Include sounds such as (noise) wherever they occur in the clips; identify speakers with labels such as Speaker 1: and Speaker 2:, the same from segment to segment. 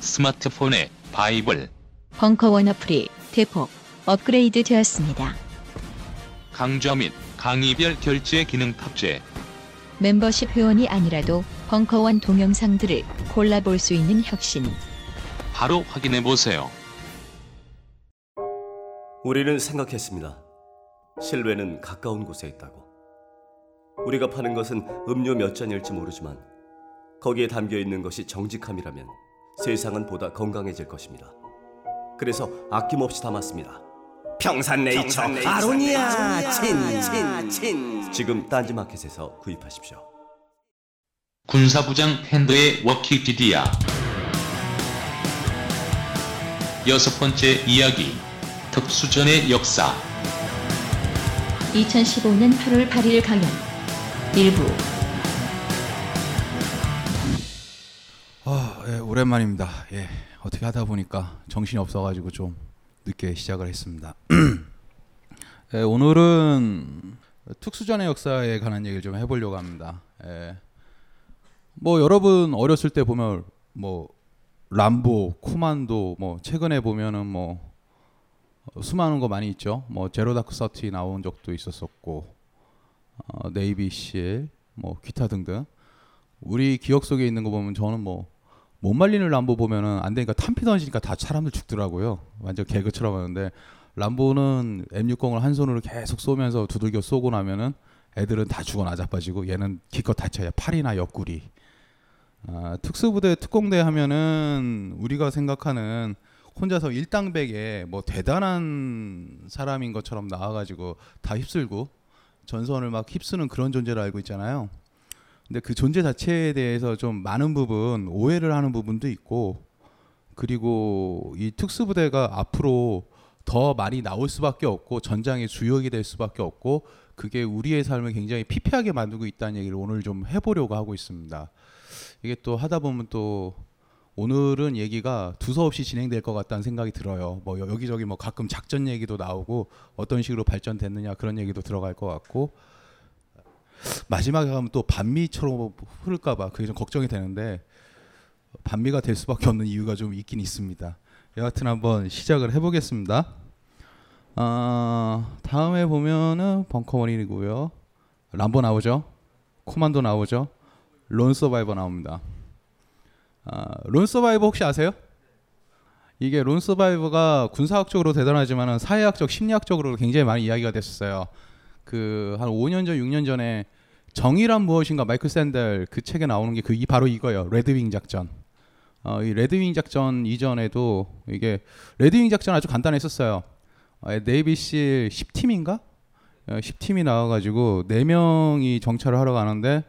Speaker 1: 스마트폰의 바이블
Speaker 2: 벙커원 어플이 대폭 업그레이드 되었습니다.
Speaker 1: 강좌 및 강의별 결제 기능 탑재
Speaker 2: 멤버십 회원이 아니라도 벙커원 동영상들을 골라볼 수 있는 혁신.
Speaker 1: 바로 확인해 보세요.
Speaker 3: 우리는 생각했습니다. 실외는 가까운 곳에 있다고. 우리가 파는 것은 음료 몇 잔일지 모르지만 거기에 담겨 있는 것이 정직함이라면 세상은 보다 건강해질 것입니다. 그래서 아낌없이 담았습니다. 평산네이처, 아로니아. 친친친. 지금 딴지마켓에서 구입하십시오.
Speaker 1: 군사부장 팬더의 워키피디아 여섯 번째 이야기. 특수전의 역사.
Speaker 2: 2015년 8월 8일 강연. 일부
Speaker 4: 오랜만입니다. 예, 어떻게 하다 보니까 정신이 없어가지고 좀 늦게 시작을 했습니다. (clears throat) 예, 오늘은 특수전의 역사에 관한 얘기를 좀 해보려고 합니다. 예, 뭐 여러분 어렸을 때 보면 뭐 람보, 쿠만도, 뭐 최근에 보면은 뭐 어, 수많은 거 많이 있죠. 뭐 제로 다크 서티 나온 적도 있었었고, 어, 네이비실, 뭐 기타 등등. 우리 기억 속에 있는 거 보면 저는 뭐 못 말리는 람보 보면은 안 되니까 탄피 던지니까 다 사람들 죽더라고요. 완전 개그처럼 하는데 람보는 M60을 한 손으로 계속 쏘면서 두들겨 쏘고 나면은 애들은 다 죽어 나자빠지고 얘는 기껏 다쳐야 팔이나 옆구리. 아, 특수부대 특공대 하면은 우리가 생각하는 혼자서 일당백에 뭐 대단한 사람인 것처럼 나와가지고 다 휩쓸고 전선을 막 휩쓰는 그런 존재를 알고 있잖아요. 근데 그 존재 자체에 대해서 좀 많은 부분 오해를 하는 부분도 있고 그리고 이 특수부대가 앞으로 더 많이 나올 수밖에 없고 전장의 주역이 될 수밖에 없고 그게 우리의 삶을 굉장히 피폐하게 만들고 있다는 얘기를 오늘 좀 해보려고 하고 있습니다. 이게 또 하다 보면 또 오늘은 얘기가 두서없이 진행될 것 같다는 생각이 들어요. 뭐 여- 여기저기 뭐 가끔 작전 얘기도 나오고 어떤 식으로 발전됐느냐 그런 얘기도 들어갈 것 같고 마지막에 가면 또 반미처럼 흐를까봐 그게 좀 걱정이 되는데 반미가 될 수밖에 없는 이유가 좀 있긴 있습니다. 여하튼 한번 시작을 해보겠습니다. 아, 다음에 보면은 벙커원이고요. 람보 나오죠. 코만도 나오죠. 론 서바이버 나옵니다. 아, 론 서바이버 혹시 아세요? 이게 론 서바이버가 군사학적으로 대단하지만 사회학적, 심리학적으로 굉장히 많이 이야기가 됐었어요. 그 한 5년 전, 6년 전에 정의란 무엇인가 마이클 샌델 그 책에 나오는 게 그 이 바로 이거예요. 레드윙 작전. 어, 이 레드윙 작전 이전에도 이게 레드윙 작전 아주 간단했었어요. 어, 네이비실 10팀인가? 어, 10팀이 나와가지고 4명이 정찰을 하러 가는데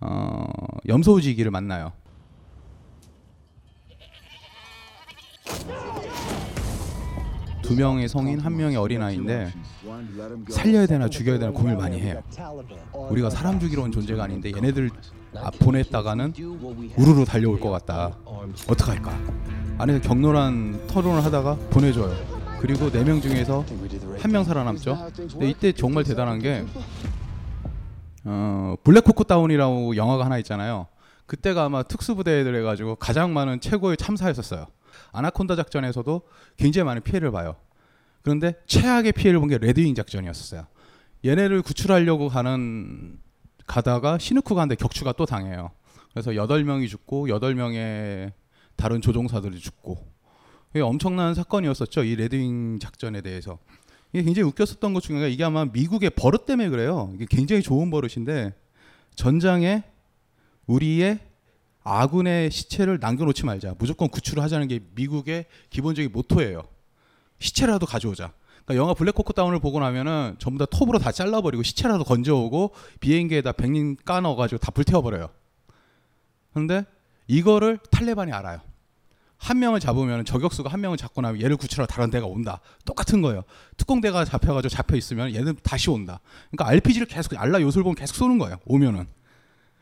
Speaker 4: 어, 염소지기를 만나요. 두 명의 성인, 한 명의 어린아이인데 살려야 되나 죽여야 되나 고민을 많이 해요. 우리가 사람 죽이러 온 존재가 아닌데 얘네들 아, 보냈다가는 우르르 달려올 것 같다. 어떡할까? 안에서 격렬한 토론을 하다가 보내줘요. 그리고 네 명 중에서 한 명 살아남죠. 근데 이때 정말 대단한 게 어, 블랙호크 다운이라고 영화가 하나 있잖아요. 그때가 아마 특수부대들 해가지고 가장 많은 최고의 참사였었어요. 아나콘다 작전에서도 굉장히 많은 피해를 봐요. 그런데 최악의 피해를 본 게 레드윙 작전이었어요. 얘네를 구출하려고 가는 가다가 시누크가 한 대 격추가 또 당해요. 그래서 여덟 명이 죽고 여덟 명의 다른 조종사들이 죽고 이게 엄청난 사건이었었죠. 이 레드윙 작전에 대해서 이게 굉장히 웃겼었던 것 중에 이게 아마 미국의 버릇 때문에 그래요. 이게 굉장히 좋은 버릇인데 전장에 우리의 아군의 시체를 남겨놓지 말자. 무조건 구출을 하자는 게 미국의 기본적인 모토예요. 시체라도 가져오자. 그러니까 영화 블랙호크 다운을 보고 나면은 전부 다 톱으로 다 잘라버리고 시체라도 건져오고 비행기에다 백린 까넣어가지고 다 불태워버려요. 그런데 이거를 탈레반이 알아요. 한 명을 잡으면 저격수가 한 명을 잡고 나면 얘를 구출하러 다른 데가 온다. 똑같은 거예요. 특공대가 잡혀가지고 잡혀 있으면 얘는 다시 온다. 그러니까 RPG를 계속 알라 요술봉 계속 쏘는 거예요. 오면은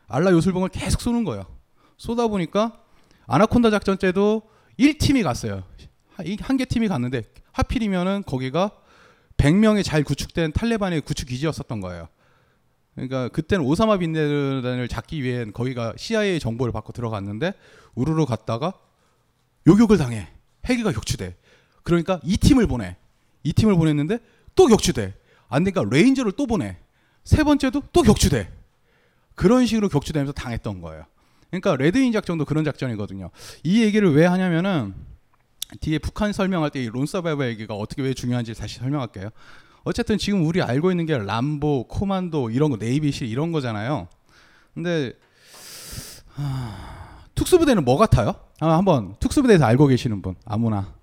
Speaker 4: 알라 요술봉을 계속 쏘는 거예요. 쏘다 보니까 아나콘다 작전 때도 1팀이 갔어요. 한 개 팀이 갔는데 하필이면은 거기가 100명의 잘 구축된 탈레반의 구축 기지였었던 거예요. 그러니까 그때는 오사마 빈라덴을 잡기 위해 거기가 CIA 정보를 받고 들어갔는데 우르르 갔다가 요격을 당해. 헬기가 격추돼. 그러니까 이 팀을 보내. 이 팀을 보냈는데 또 격추돼. 안 되니까 레인저를 또 보내. 세 번째도 또 격추돼. 그런 식으로 격추되면서 당했던 거예요. 그러니까 레드윙 작전도 그런 작전이거든요. 이 얘기를 왜 하냐면은 뒤에 북한 설명할 때 이 Lone Survivor 얘기가 어떻게 왜 중요한지 다시 설명할게요. 어쨌든 지금 우리 알고 있는 게 람보, 코만도 이런 거 네이비실 이런 거잖아요. 근데 하... 특수부대는 뭐 같아요? 아, 한번 특수부대에서 알고 계시는 분 아무나.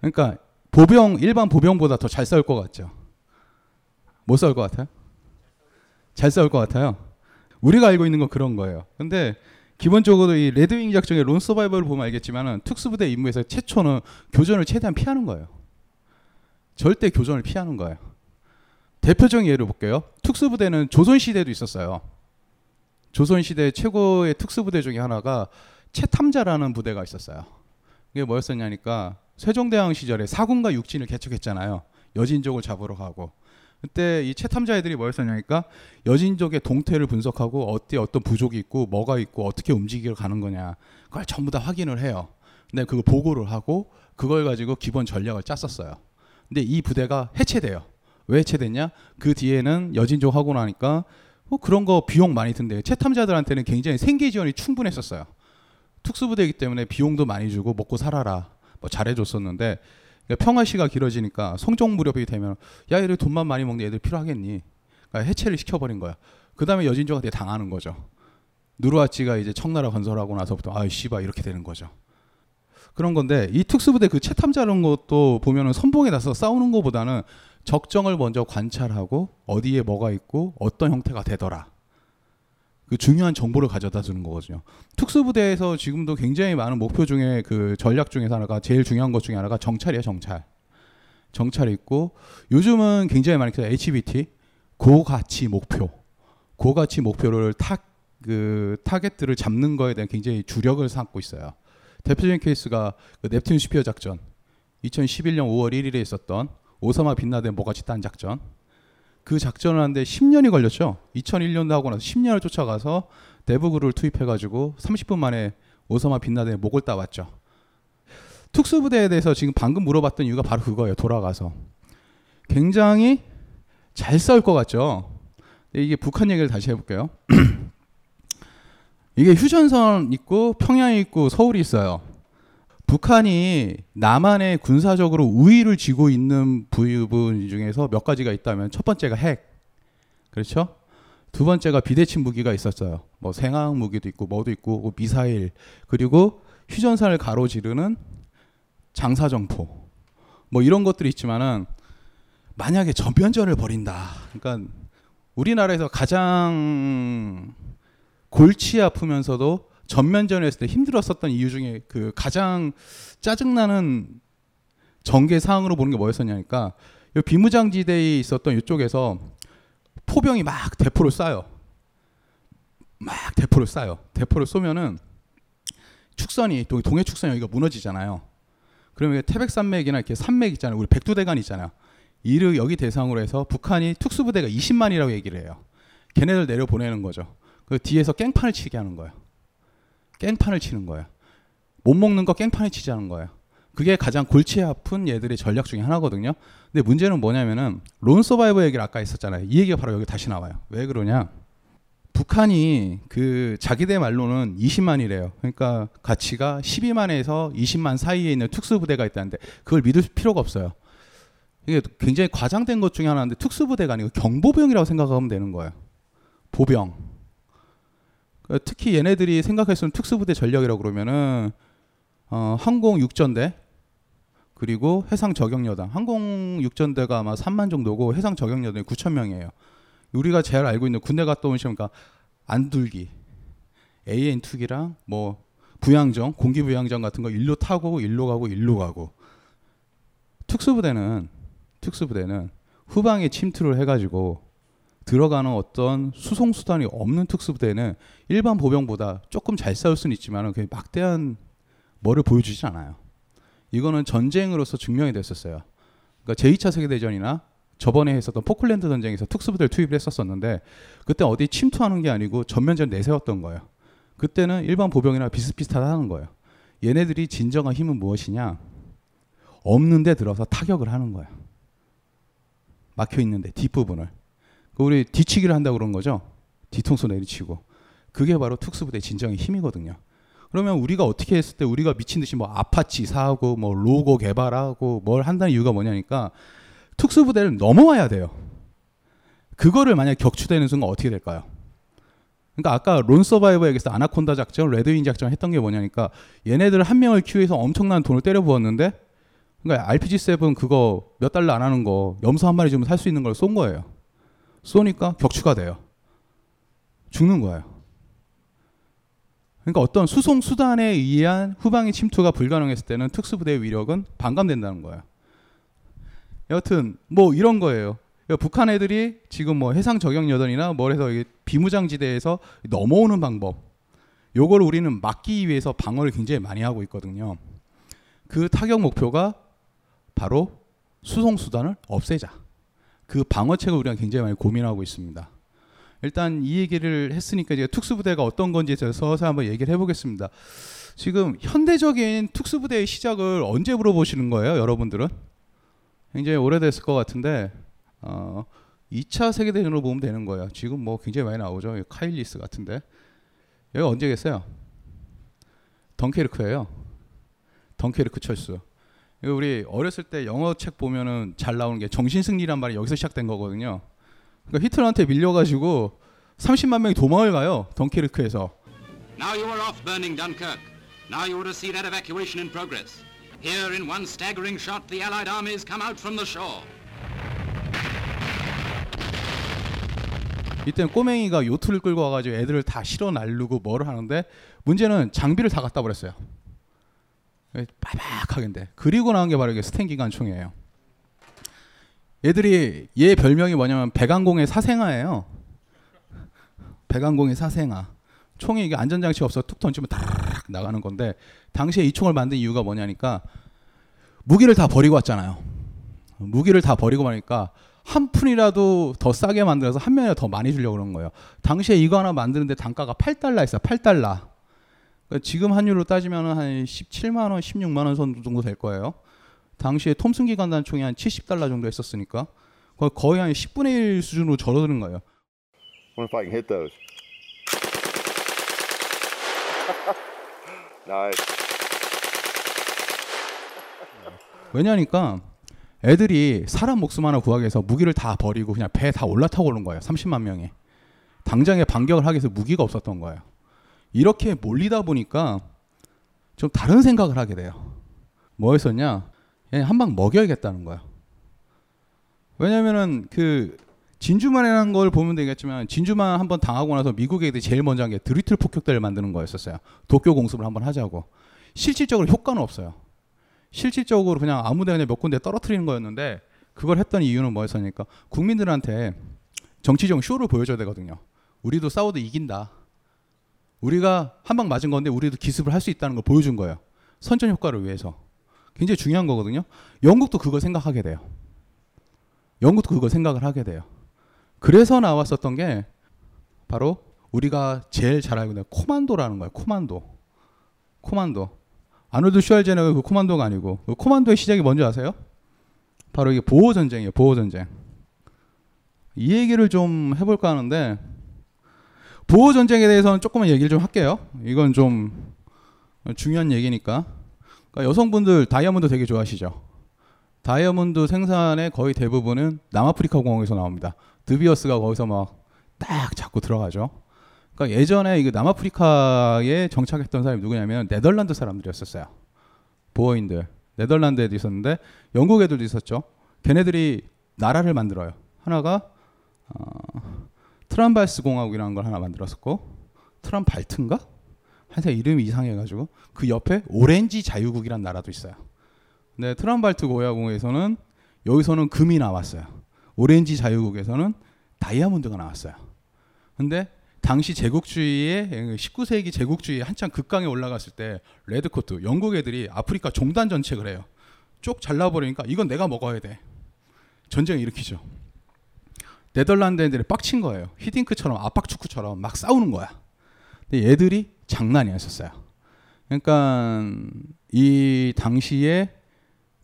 Speaker 4: 그러니까 보병 일반 보병보다 더 잘 싸울 것 같죠. 못 싸울 것 같아요? 잘 싸울 것 같아요. 우리가 알고 있는 건 그런 거예요. 근데 기본적으로 이 레드윙 작전의 론 서바이벌을 보면 알겠지만은 특수부대 임무에서 최초는 교전을 최대한 피하는 거예요. 절대 교전을 피하는 거예요. 대표적인 예를 볼게요. 특수부대는 조선시대도 있었어요. 조선시대 최고의 특수부대 중에 하나가 채탐자라는 부대가 있었어요. 이게 뭐였었냐니까 세종대왕 시절에 사군과 육진을 개척했잖아요. 여진족을 잡으러 가고 그때 이 채탐자 애들이 뭐였었냐니까 여진족의 동태를 분석하고 어디 어떤 부족이 있고 뭐가 있고 어떻게 움직이러 가는 거냐 그걸 전부 다 확인을 해요. 근데 그거 보고를 하고 그걸 가지고 기본 전략을 짰었어요. 근데 이 부대가 해체돼요. 왜 해체됐냐? 그 뒤에는 여진족 하고 나니까 뭐 그런 거 비용 많이 든대요. 채탐자들한테는 굉장히 생계 지원이 충분했었어요. 특수부대이기 때문에 비용도 많이 주고 먹고 살아라 뭐 잘해줬었는데 그러니까 평화 시가 길어지니까 성종 무렵이 되면 야 얘들 돈만 많이 먹는 애들 필요하겠니? 그러니까 해체를 시켜버린 거야. 그 다음에 여진족한테 당하는 거죠. 누르하치가 이제 청나라 건설하고 나서부터 아이 씨바 이렇게 되는 거죠. 그런 건데 이 특수부대 그 채탐자는 것도 보면은 선봉에 나서 싸우는 것보다는 적정을 먼저 관찰하고 어디에 뭐가 있고 어떤 형태가 되더라. 그 중요한 정보를 가져다 주는 거거든요. 특수부대에서 지금도 굉장히 많은 목표 중에 그 전략 중에서 하나가 제일 중요한 것 중에 하나가 정찰이에요, 정찰. 정찰이 있고 요즘은 굉장히 많이 그 HBT 고가치 목표, 고가치 목표를 타 그 타겟들을 잡는 거에 대한 굉장히 주력을 삼고 있어요. 대표적인 케이스가 그 넵튠 슈피어 작전, 2011년 5월 1일에 있었던 오사마 빈라덴 모가치 딴 작전. 그 작전을 하는데 10년이 걸렸죠. 2001년도 하고 나서 10년을 쫓아가서 대부그를 투입해가지고 30분 만에 오사마 빈라덴의 목을 따왔죠. 특수부대에 대해서 지금 방금 물어봤던 이유가 바로 그거예요. 돌아가서 굉장히 잘 싸울 것 같죠. 이게 북한 얘기를 다시 해볼게요. (clears throat) 이게 휴전선 있고 평양이 있고 서울이 있어요. 북한이 남한에 군사적으로 우위를 쥐고 있는 부분 중에서 몇 가지가 있다면 첫 번째가 핵, 그렇죠? 두 번째가 비대칭 무기가 있었어요. 뭐 생화학 무기도 있고 뭐도 있고 뭐 미사일 그리고 휴전선을 가로지르는 장사정포 뭐 이런 것들이 있지만은 만약에 전면전을 벌인다. 그러니까 우리나라에서 가장 골치 아프면서도 전면전을 했을 때 힘들었었던 이유 중에 그 가장 짜증나는 전개 사항으로 보는 게 뭐였었냐니까 비무장지대에 있었던 이쪽에서 포병이 막 대포를 쏴요. 막 대포를 쏴요. 대포를 쏘면은 축선이 동해 축선이 여기가 무너지잖아요. 그러면 태백산맥이나 이렇게 산맥 있잖아요. 우리 백두대간 있잖아요. 이를 여기 대상으로 해서 북한이 특수부대가 20만이라고 얘기를 해요. 걔네들 내려 보내는 거죠. 그 뒤에서 깽판을 치게 하는 거예요. 깽판을 치는 거예요. 못 먹는 거 깽판을 치자는 거예요. 그게 가장 골치 아픈 얘들의 전략 중에 하나거든요. 근데 문제는 뭐냐면은 론 서바이버 얘기를 아까 했었잖아요. 이 얘기가 바로 여기 다시 나와요. 왜 그러냐? 북한이 그 자기들 말로는 20만이래요. 그러니까 가치가 12만에서 20만 사이에 있는 특수부대가 있다는데 그걸 믿을 필요가 없어요. 이게 굉장히 과장된 것 중에 하나인데 특수부대가 아니고 경보병이라고 생각하면 되는 거예요. 보병. 그러니까 특히 얘네들이 생각할 수 있는 특수부대 전력이라고 그러면은 어, 항공 육전대 그리고 해상 저격여단. 항공 육전대가 아마 3만 정도고 해상 저격여단이 9천 명이에요. 우리가 제일 알고 있는 군대 갔다 온 시험가 안둘기, AN 투기랑 뭐 부양정, 공기 부양정 같은 거 일로 타고 일로 가고 일로 가고 특수부대는 특수부대는 후방에 침투를 해가지고 들어가는 어떤 수송 수단이 없는 특수부대는 일반 보병보다 조금 잘 싸울 수는 있지만 그 막대한 뭐를 보여주지 않아요. 이거는 전쟁으로서 증명이 됐었어요. 그러니까 제2차 세계대전이나 저번에 했었던 포클랜드 전쟁에서 특수부대를 투입을 했었었는데 그때 어디 침투하는 게 아니고 전면전 내세웠던 거예요. 그때는 일반 보병이나 비슷비슷하다는 거예요. 얘네들이 진정한 힘은 무엇이냐? 없는데 들어서 타격을 하는 거예요. 막혀 있는데 뒷부분을. 그 우리 뒤치기를 한다고 그런 거죠. 뒤통수 내리치고. 그게 바로 특수부대 진정의 힘이거든요. 그러면 우리가 어떻게 했을 때 우리가 미친 듯이 뭐 아파치 사고 뭐 로고 개발하고 뭘 한다는 이유가 뭐냐니까 특수부대를 넘어와야 돼요. 그거를 만약 격추되는 순간 어떻게 될까요? 그러니까 아까 론 서바이버 얘기했어 아나콘다 작전, 레드윈 작전 했던 게 뭐냐니까 얘네들 한 명을 키우해서 엄청난 돈을 때려 부었는데 그러니까 RPG7 그거 몇 달러 안 하는 거 염소 한 마리 주면 살 수 있는 걸 쏜 거예요. 쏘니까 격추가 돼요. 죽는 거예요. 그러니까 어떤 수송 수단에 의한 후방의 침투가 불가능했을 때는 특수부대의 위력은 반감된다는 거예요. 여튼 뭐 이런 거예요. 그러니까 북한 애들이 지금 뭐 해상 저격 여단이나 뭘 해서 비무장지대에서 넘어오는 방법, 요걸 우리는 막기 위해서 방어를 굉장히 많이 하고 있거든요. 그 타격 목표가 바로 수송 수단을 없애자. 그 방어책을 우리가 굉장히 많이 고민하고 있습니다. 일단 이 얘기를 했으니까 이제 특수부대가 어떤 건지에 대해서 한번 얘기를 해보겠습니다. 지금 현대적인 특수부대의 시작을 언제 물어보시는 거예요, 여러분들은? 굉장히 오래됐을 것 같은데 어, 2차 세계대전으로 보면 되는 거예요. 지금 뭐 굉장히 많이 나오죠. 카일리스 같은데 여기 언제겠어요? 덩케르크예요. 덩케르크 철수. 우리 어렸을 때 영어 책 보면은 잘 나오는 게 정신승리란 말이 여기서 시작된 거거든요. 그러니까 히틀러한테 밀려가지고 30만 명이 도망을 가요. 덩케르크에서.
Speaker 5: Now you are off burning Dunkirk. Now you to see that evacuation in progress. Here, in one staggering shot, the Allied armies come out from the shore.
Speaker 4: 이때는 꼬맹이가 요트를 끌고 와가지고 애들을 다 실어 날르고 뭐를 하는데 문제는 장비를 다 갖다 버렸어요. 빠박하게인데 그리고 나온 게 바로 이게 스탠 기관총이에요. 얘들이 얘 별명이 뭐냐면 백안공의 사생아예요. 백안공의 사생아. 총이 이게 안전장치 없어 툭 던지면 다락 나가는 건데 당시에 이 총을 만든 이유가 뭐냐니까 무기를 다 버리고 왔잖아요. 무기를 다 버리고 가니까 한 푼이라도 더 싸게 만들어서 한 명이라도 더 많이 주려고 그런 거예요. 당시에 이거 하나 만드는데 단가가 8달러 있어요. 8달러. 그러니까 지금 환율로 따지면 한 17만 원, 16만 원 정도 될 거예요. 당시에 톰슨 기관단 총이 한 70달러 정도 했었으니까 거의 한 10분의 1 수준으로 줄어드는 거예요.
Speaker 6: Wonder if I can hit those. nice.
Speaker 4: 왜냐니까 애들이 사람 목숨 하나 구하기 위해서 무기를 다 버리고 그냥 배 다 올라타고 오는 거예요. 30만 명이. 당장에 반격을 하기 위해서 무기가 없었던 거예요. 이렇게 몰리다 보니까 좀 다른 생각을 하게 돼요. 뭐였었냐? 한 방 먹여야겠다는 거야. 왜냐면은 그 진주만이라는 걸 보면 되겠지만 진주만 한번 당하고 나서 미국 애들이 제일 먼저 한 게 드리틀 폭격대를 만드는 거였었어요. 도쿄 공습을 한번 하자고. 실질적으로 효과는 없어요. 실질적으로 그냥 아무데나 그냥 몇 군데 떨어뜨리는 거였는데 그걸 했던 이유는 뭐였습니까? 국민들한테 정치적 쇼를 보여줘야 되거든요. 우리도 싸워도 이긴다. 우리가 한 방 맞은 건데 우리도 기습을 할 수 있다는 걸 보여준 거예요. 선전 효과를 위해서. 굉장히 중요한 거거든요. 영국도 그걸 생각하게 돼요. 영국도 그걸 생각을 하게 돼요. 그래서 나왔었던 게 바로 우리가 제일 잘 알고 있는 코만도라는 거예요. 코만도. 코만도. 아놀드 슈왈제네가 그 코만도가 아니고 그 코만도의 시작이 뭔지 아세요? 바로 이게 보호 전쟁이에요. 보호 전쟁. 이 얘기를 좀 해볼까 하는데 보호 전쟁에 대해서는 조금만 얘기를 좀 할게요. 이건 좀 중요한 얘기니까. 그러니까 여성분들 다이아몬드 되게 좋아하시죠. 다이아몬드 생산의 거의 대부분은 남아프리카 공항에서 나옵니다. 드비어스가 거기서 막 딱 잡고 들어가죠. 그러니까 예전에 이거 남아프리카에 정착했던 사람이 누구냐면 네덜란드 사람들이었었어요. 보어인들. 네덜란드 애도 있었는데 영국 애들도 있었죠. 걔네들이 나라를 만들어요. 하나가 어, 트란발스 공화국이라는 걸 하나 만들었었고 트란발트인가? 한때 이름이 이상해가지고 그 옆에 오렌지 자유국이란 나라도 있어요. 근데 트란발트 고야공에서는 여기서는 금이 나왔어요. 오렌지 자유국에서는 다이아몬드가 나왔어요. 근데 당시 제국주의의 19세기 제국주의 한창 극강에 올라갔을 때 레드코트 영국 애들이 아프리카 종단 전책을 해요. 쭉 잘라버리니까 이건 내가 먹어야 돼. 전쟁을 일으키죠. 네덜란드 애들이 빡친 거예요. 히딩크처럼 압박 축구처럼 막 싸우는 거야. 근데 얘들이 장난이 아니었어요. 그러니까 이 당시에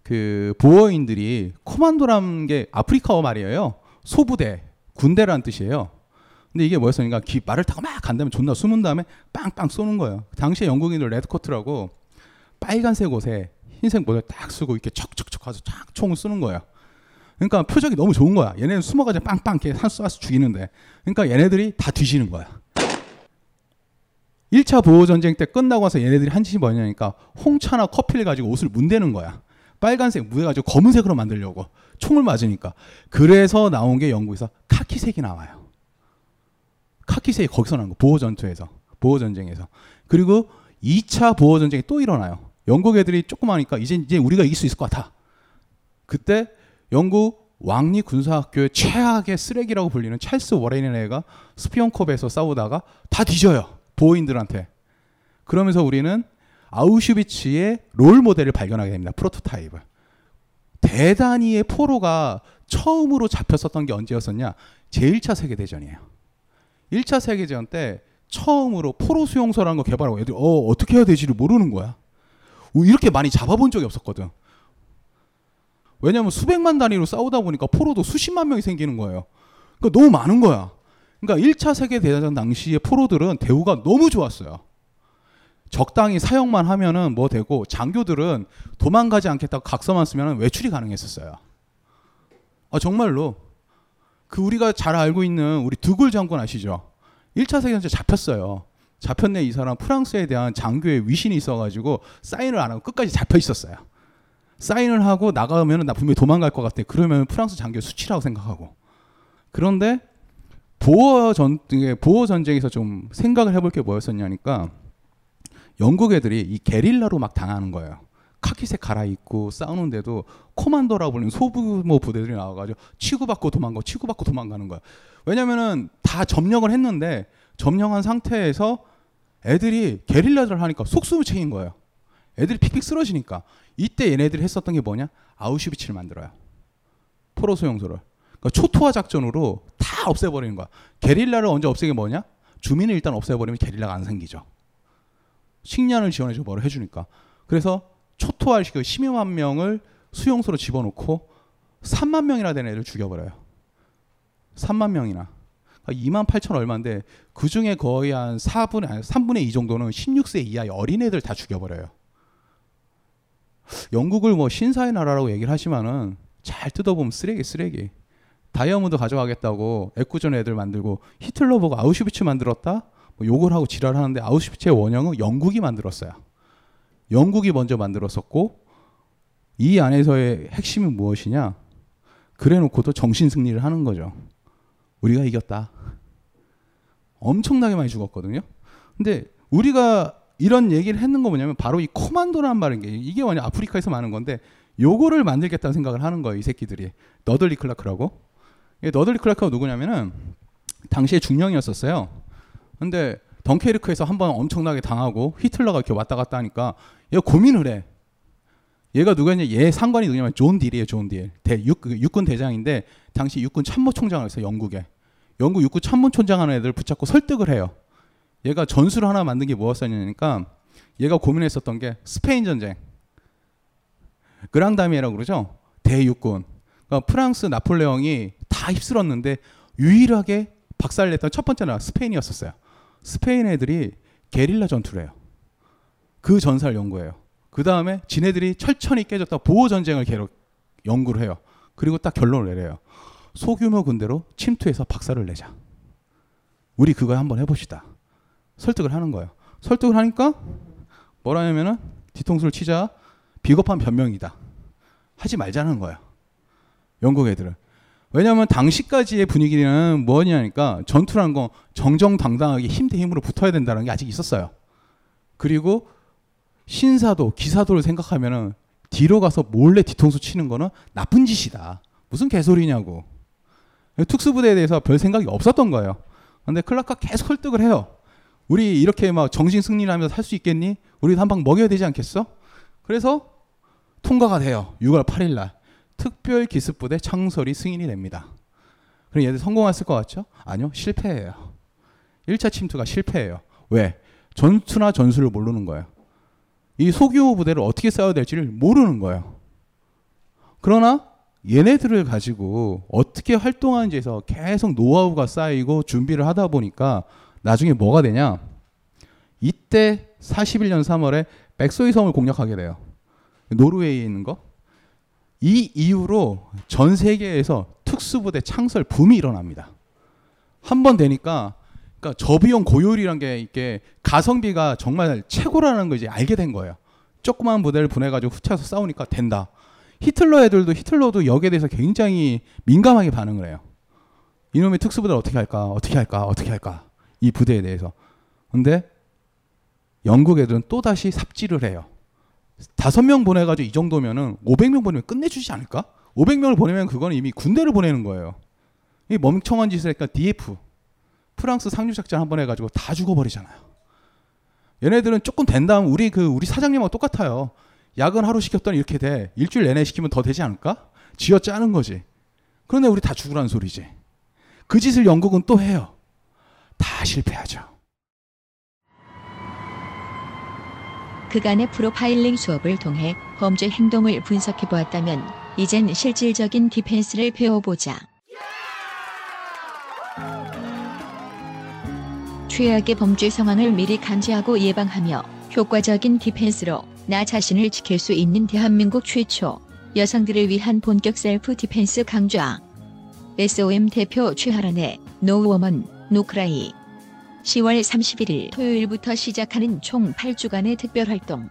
Speaker 4: 그 보어인들이 코만도란 게 아프리카어 말이에요. 소부대, 군대라는 뜻이에요. 근데 이게 뭐였으니까 기, 말을 타고 막 간다면 존나 숨은 다음에 빵빵 쏘는 거예요. 당시에 영국인들 레드코트라고 빨간색 옷에 흰색 모자 딱 쓰고 이렇게 척척척 가서 쫙 총을 쏘는 거예요. 그러니까 표적이 너무 좋은 거야. 얘네는 숨어가지고 빵빵 이렇게 한 쏴서 죽이는데. 그러니까 얘네들이 다 뒤지는 거야. 1차 보호전쟁 때 끝나고 와서 얘네들이 한 짓이 뭐냐니까 홍차나 커피를 가지고 옷을 문대는 거야. 빨간색 무해가지고 검은색으로 만들려고. 총을 맞으니까. 그래서 나온 게 영국에서 카키색이 나와요. 카키색이 거기서 나온 거. 보호전투에서. 보호전쟁에서. 그리고 2차 보호전쟁이 또 일어나요. 영국 애들이 조그마니까 이제, 이제 우리가 이길 수 있을 것 같아. 그때 영국 왕리 군사학교의 최악의 쓰레기라고 불리는 찰스 워렌이라는 애가 스피온컵에서 싸우다가 다 뒤져요. 보호인들한테. 그러면서 우리는 아우슈비츠의 롤 모델을 발견하게 됩니다. 프로토타입을. 대단히의 포로가 처음으로 잡혔었던 게 언제였었냐? 제1차 세계대전이에요. 1차 세계대전 때 처음으로 포로 수용소라는 거 개발하고 애들이 어, 어떻게 해야 되지를 모르는 거야. 이렇게 많이 잡아본 적이 없었거든. 왜냐하면 수백만 단위로 싸우다 보니까 포로도 수십만 명이 생기는 거예요. 그러니까 너무 많은 거야. 그러니까 1차 세계대전 당시의 포로들은 대우가 너무 좋았어요. 적당히 사용만 하면은 뭐 되고 장교들은 도망가지 않겠다고 각서만 쓰면 외출이 가능했었어요. 아 정말로 그 우리가 잘 알고 있는 우리 두굴 장군 아시죠? 1차 세계대전 잡혔어요. 잡혔네 이 사람 프랑스에 대한 장교의 위신이 있어가지고 사인을 안 하고 끝까지 잡혀 있었어요. 사인을 하고 나가면 나 분명히 도망갈 것 같아. 그러면 프랑스 장교 수치라고 생각하고. 그런데 보어 전 보어 전쟁에서 좀 생각을 해볼 게 뭐였었냐니까 영국 애들이 이 게릴라로 막 당하는 거예요. 카키색 갈아입고 싸우는데도 코만도라고 불리는 소규모 부대들이 나와가지고 치고받고 도망가고 치고받고 도망가는 거야. 왜냐면은 다 점령을 했는데 점령한 상태에서 애들이 게릴라를 하니까 속수무책인 거예요. 애들이 픽픽 쓰러지니까 이때 얘네들이 했었던 게 뭐냐? 아우슈비츠를 만들어요. 포로 소 용소를. 그러니까 초토화 작전으로 다 없애버리는 거야. 게릴라를 언제 없애게 뭐냐? 주민을 일단 없애버리면 게릴라가 안 생기죠. 식량을 지원해주고 뭐를 해주니까. 그래서 초토화를 시켜 12만 명을 수용소로 집어넣고 3만 명이나 되는 애를 죽여버려요. 3만 명이나. 그러니까 2만 8천 얼마인데 그 중에 거의 한 4분의, 아니 3분의 2 정도는 16세 이하의 어린애들 다 죽여버려요. 영국을 뭐 신사의 나라라고 얘기를 하지만은 잘 뜯어보면 쓰레기 쓰레기. 다이아몬드 가져가겠다고 애꿎은 애들 만들고 히틀러 보고 아우슈비츠 만들었다? 뭐 욕을 하고 지랄하는데 아우슈비츠의 원형은 영국이 만들었어요. 영국이 먼저 만들었었고 이 안에서의 핵심이 무엇이냐? 그래놓고도 정신 승리를 하는 거죠. 우리가 이겼다. 엄청나게 많이 죽었거든요. 근데 우리가 이런 얘기를 했는 거 뭐냐면 바로 이 코만도라는 말인 게 이게 완전 아프리카에서 많은 건데 요거를 만들겠다는 생각을 하는 거예요. 이 새끼들이. 더들리 클라크라고. 더들리 클라크가 누구냐면은 당시에 중령이었었어요. 근데 덩케르크에서 한번 엄청나게 당하고 히틀러가 이렇게 왔다 갔다 하니까 얘가 고민을 해. 얘가 누구냐? 얘 상관이 누구냐면 존 딜이에요. 존 딜. 대, 육, 육군 대장인데 당시 육군 참모총장을 했어요. 영국에. 영국 육군 참모총장 하는 애들 붙잡고 설득을 해요. 얘가 전술을 하나 만든 게 뭐였었냐니까 얘가 고민했었던 게 스페인 전쟁. 그랑다미에라고 그러죠. 대육군. 그러니까 프랑스 나폴레옹이 다 휩쓸었는데 유일하게 박살냈던 첫 번째 나라 스페인이었었어요. 스페인 애들이 게릴라 전투를 해요. 그 전사를 연구해요. 그 다음에 지네들이 철천히 깨졌다 보호 전쟁을 계속 연구를 해요. 그리고 딱 결론을 내려요. 소규모 군대로 침투해서 박살을 내자. 우리 그거 한번 해봅시다. 설득을 하는 거예요. 설득을 하니까 뭐라냐면은 뒤통수를 치자 비겁한 변명이다. 하지 말자는 거예요. 영국 애들은. 왜냐하면 당시까지의 분위기는 뭐냐니까 전투라는 건 정정당당하게 힘 대 힘으로 붙어야 된다는 게 아직 있었어요. 그리고 신사도 기사도를 생각하면은 뒤로 가서 몰래 뒤통수 치는 거는 나쁜 짓이다. 무슨 개소리냐고. 특수부대에 대해서 별 생각이 없었던 거예요. 근데 클라크가 계속 설득을 해요. 우리 이렇게 막 정신 승리를 하면서 살 수 있겠니? 우리도 한방 먹여야 되지 않겠어? 그래서 통과가 돼요. 6월 8일 날. 특별 기습부대 창설이 승인이 됩니다. 그럼 얘들 성공했을 것 같죠? 아니요. 실패해요. 1차 침투가 실패해요. 왜? 전투나 전술을 모르는 거예요. 이 소규모 부대를 어떻게 싸워야 될지를 모르는 거예요. 그러나 얘네들을 가지고 어떻게 활동하는지에서 계속 노하우가 쌓이고 준비를 하다 보니까 나중에 뭐가 되냐? 이때 41년 3월에 백소이 섬을 공략하게 돼요. 노르웨이에 있는 거. 이 이후로 전 세계에서 특수부대 창설 붐이 일어납니다. 한 번 되니까 그러니까 저비용 고효율이란 게 이게 가성비가 정말 최고라는 걸 이제 알게 된 거예요. 조그만 부대를 보내가지고 흩쳐서 싸우니까 된다. 히틀러 애들도 히틀러도 여기에 대해서 굉장히 민감하게 반응을 해요. 이놈의 특수부대를 어떻게 할까? 어떻게 할까? 어떻게 할까? 이 부대에 대해서. 근데 영국 애들은 또 다시 삽질을 해요. 다섯 명 보내가지고 이 정도면은 500명 보내면 끝내주지 않을까? 500명을 보내면 그건 이미 군대를 보내는 거예요. 이 멍청한 짓을 했니까 DF 프랑스 상륙작전 한 번 해가지고 다 죽어버리잖아요. 얘네들은 조금 된 다음 우리 그 우리 사장님하고 똑같아요. 야근 하루 시켰더니 이렇게 돼. 일주일 내내 시키면 더 되지 않을까? 쥐어 짜는 거지. 그런데 우리 다 죽으라는 소리지. 그 짓을 영국은 또 해요. 다 실패하죠.
Speaker 2: 그간의 프로파일링 수업을 통해 범죄 행동을 분석해 보았다면 이젠 실질적인 defense를 배워보자. 최악의 범죄 상황을 미리 감지하고 예방하며 효과적인 defense로 나 자신을 지킬 수 있는 대한민국 최초 여성들을 위한 본격 self defense 강좌. SOM 대표 최하란의 No Woman No Cry 10월 31일 토요일부터 시작하는 총 8주간의 특별활동.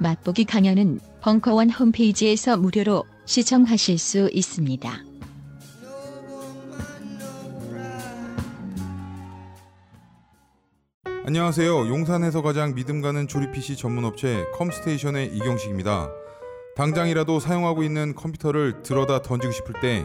Speaker 2: 맛보기 강연은 벙커원 홈페이지에서 무료로 시청하실 수 있습니다.
Speaker 7: 안녕하세요. 용산에서 가장 믿음 가는 조립 PC 전문 업체 컴스테이션의 이경식입니다. 당장이라도 사용하고 있는 컴퓨터를 들어다 던지고 싶을 때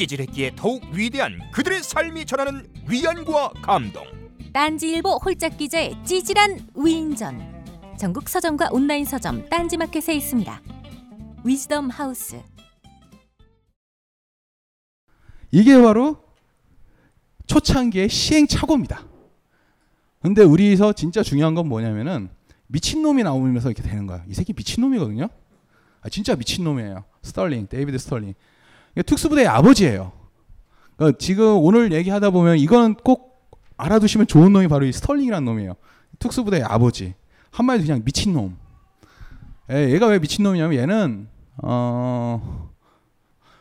Speaker 8: 찌질했기에 더욱 위대한 그들의 삶이 전하는 위안과 감동.
Speaker 9: 딴지일보 홀짝 기자의 찌질한 위인전. 전국 서점과 온라인 서점 딴지마켓에 있습니다. 위즈덤 하우스.
Speaker 4: 이게 바로 초창기의 시행착오입니다. 근데 우리에서 진짜 중요한 건 뭐냐면은 미친놈이 나오면서 이렇게 되는 거야. 이 새끼 미친놈이거든요. 아, 진짜 미친놈이에요. 스털링, 데이비드 스털링. 특수부대의 아버지예요. 그러니까 지금 오늘 얘기하다 보면 이거는 꼭 알아두시면 좋은 놈이 바로 이 스털링이라는 놈이에요. 특수부대의 아버지. 한마디로 그냥 미친놈. 예, 얘가 왜 미친놈이냐면 얘는 어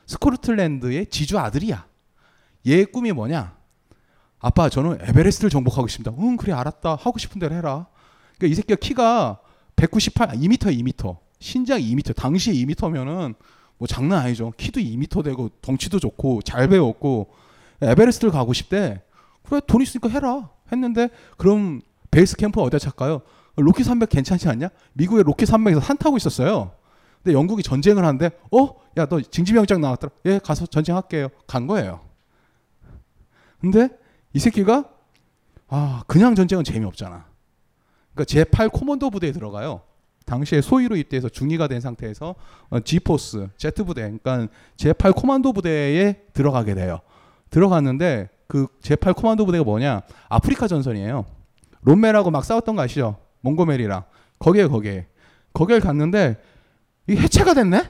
Speaker 4: 스코틀랜드의 지주 아들이야. 얘의 꿈이 뭐냐? 아빠 저는 에베레스트를 정복하고 싶습니다. 응 그래 알았다. 하고 싶은 대로 해라. 그러니까 이 새끼가 키가 198, 2m, 2m. 신장 2m. 당시에 2m면은 뭐 장난 아니죠. 키도 2m 되고 덩치도 좋고 잘 배웠고 에베레스트를 가고 싶대. 그래 돈 있으니까 해라. 했는데 그럼 베이스 캠프 어디다 칠까요? 로키 산맥 괜찮지 않냐? 미국의 로키 산맥에서 산 타고 있었어요. 근데 영국이 전쟁을 하는데 어? 야 너 징집영장 나왔더라. 예 가서 전쟁할게요. 간 거예요. 근데 이 새끼가 아 그냥 전쟁은 재미없잖아. 그러니까 제8 코먼도 부대에 들어가요. 당시에 소위로 입대해서 중위가 된 상태에서 어, G포스, Z 부대, 그러니까 제8 코만도 부대에 들어가게 돼요. 들어갔는데 그 제8 코만도 부대가 뭐냐? 아프리카 전선이에요. 롬멜하고 막 싸웠던 거 아시죠? 몽고멜이랑 거기에 거기에 거기를 갔는데 이 해체가 됐네?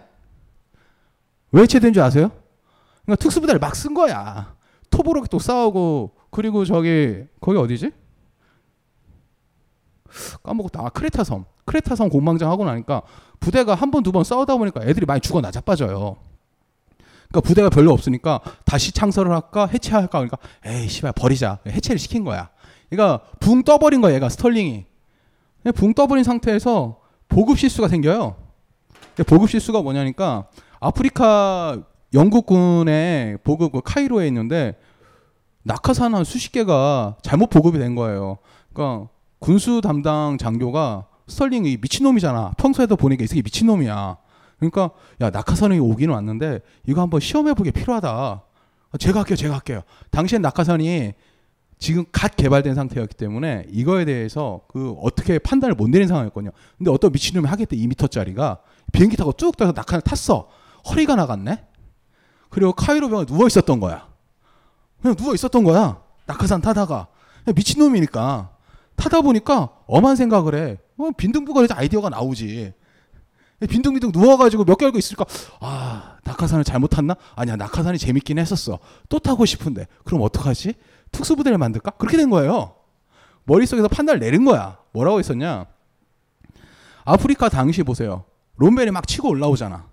Speaker 4: 왜 해체된 줄 아세요? 그러니까 특수부대를 막 쓴 거야. 토브룩도 싸우고 그리고 저기 거기 어디지? 까먹었다. 아, 크레타 섬. 크레타섬 공방전 하고 나니까 부대가 한 번 두 번 싸우다 보니까 애들이 많이 죽어 나자빠져요. 그러니까 부대가 별로 없으니까 다시 창설을 할까 해체할까 그러니까 에이 씨발 버리자 해체를 시킨 거야. 그러니까 붕 떠버린 거야 얘가 스털링이. 붕 떠버린 상태에서 보급 실수가 생겨요. 보급 실수가 뭐냐니까 아프리카 영국군의 보급 그 카이로에 있는데 낙하산 한 수십 개가 잘못 보급이 된 거예요. 그러니까 군수 담당 장교가 스털링이 미친놈이잖아. 평소에도 보니까 이 새끼 미친놈이야. 그러니까 야 낙하산이 오기는 왔는데 이거 한번 시험해보기 필요하다. 제가 할게요. 제가 할게요. 당시엔 낙하산이 지금 갓 개발된 상태였기 때문에 이거에 대해서 그 어떻게 판단을 못 내린 상황이었거든요. 근데 어떤 미친놈이 하겠대 2미터짜리가 비행기 타고 쭉 떠서 낙하산 탔어. 허리가 나갔네. 그리고 카이로 병원에 누워 있었던 거야. 그냥 누워 있었던 거야. 낙하산 타다가 미친놈이니까 타다 보니까 엄한 생각을 해. 어, 빈둥부거리자 아이디어가 나오지. 빈둥빈둥 누워가지고 몇 개월 있을까? 아, 낙하산을 잘못 탔나? 아니야, 낙하산이 재밌긴 했었어. 또 타고 싶은데. 그럼 어떡하지? 특수부대를 만들까? 그렇게 된 거예요. 머릿속에서 판단을 내린 거야. 뭐라고 했었냐? 아프리카 당시 보세요. 롬벨이 막 치고 올라오잖아.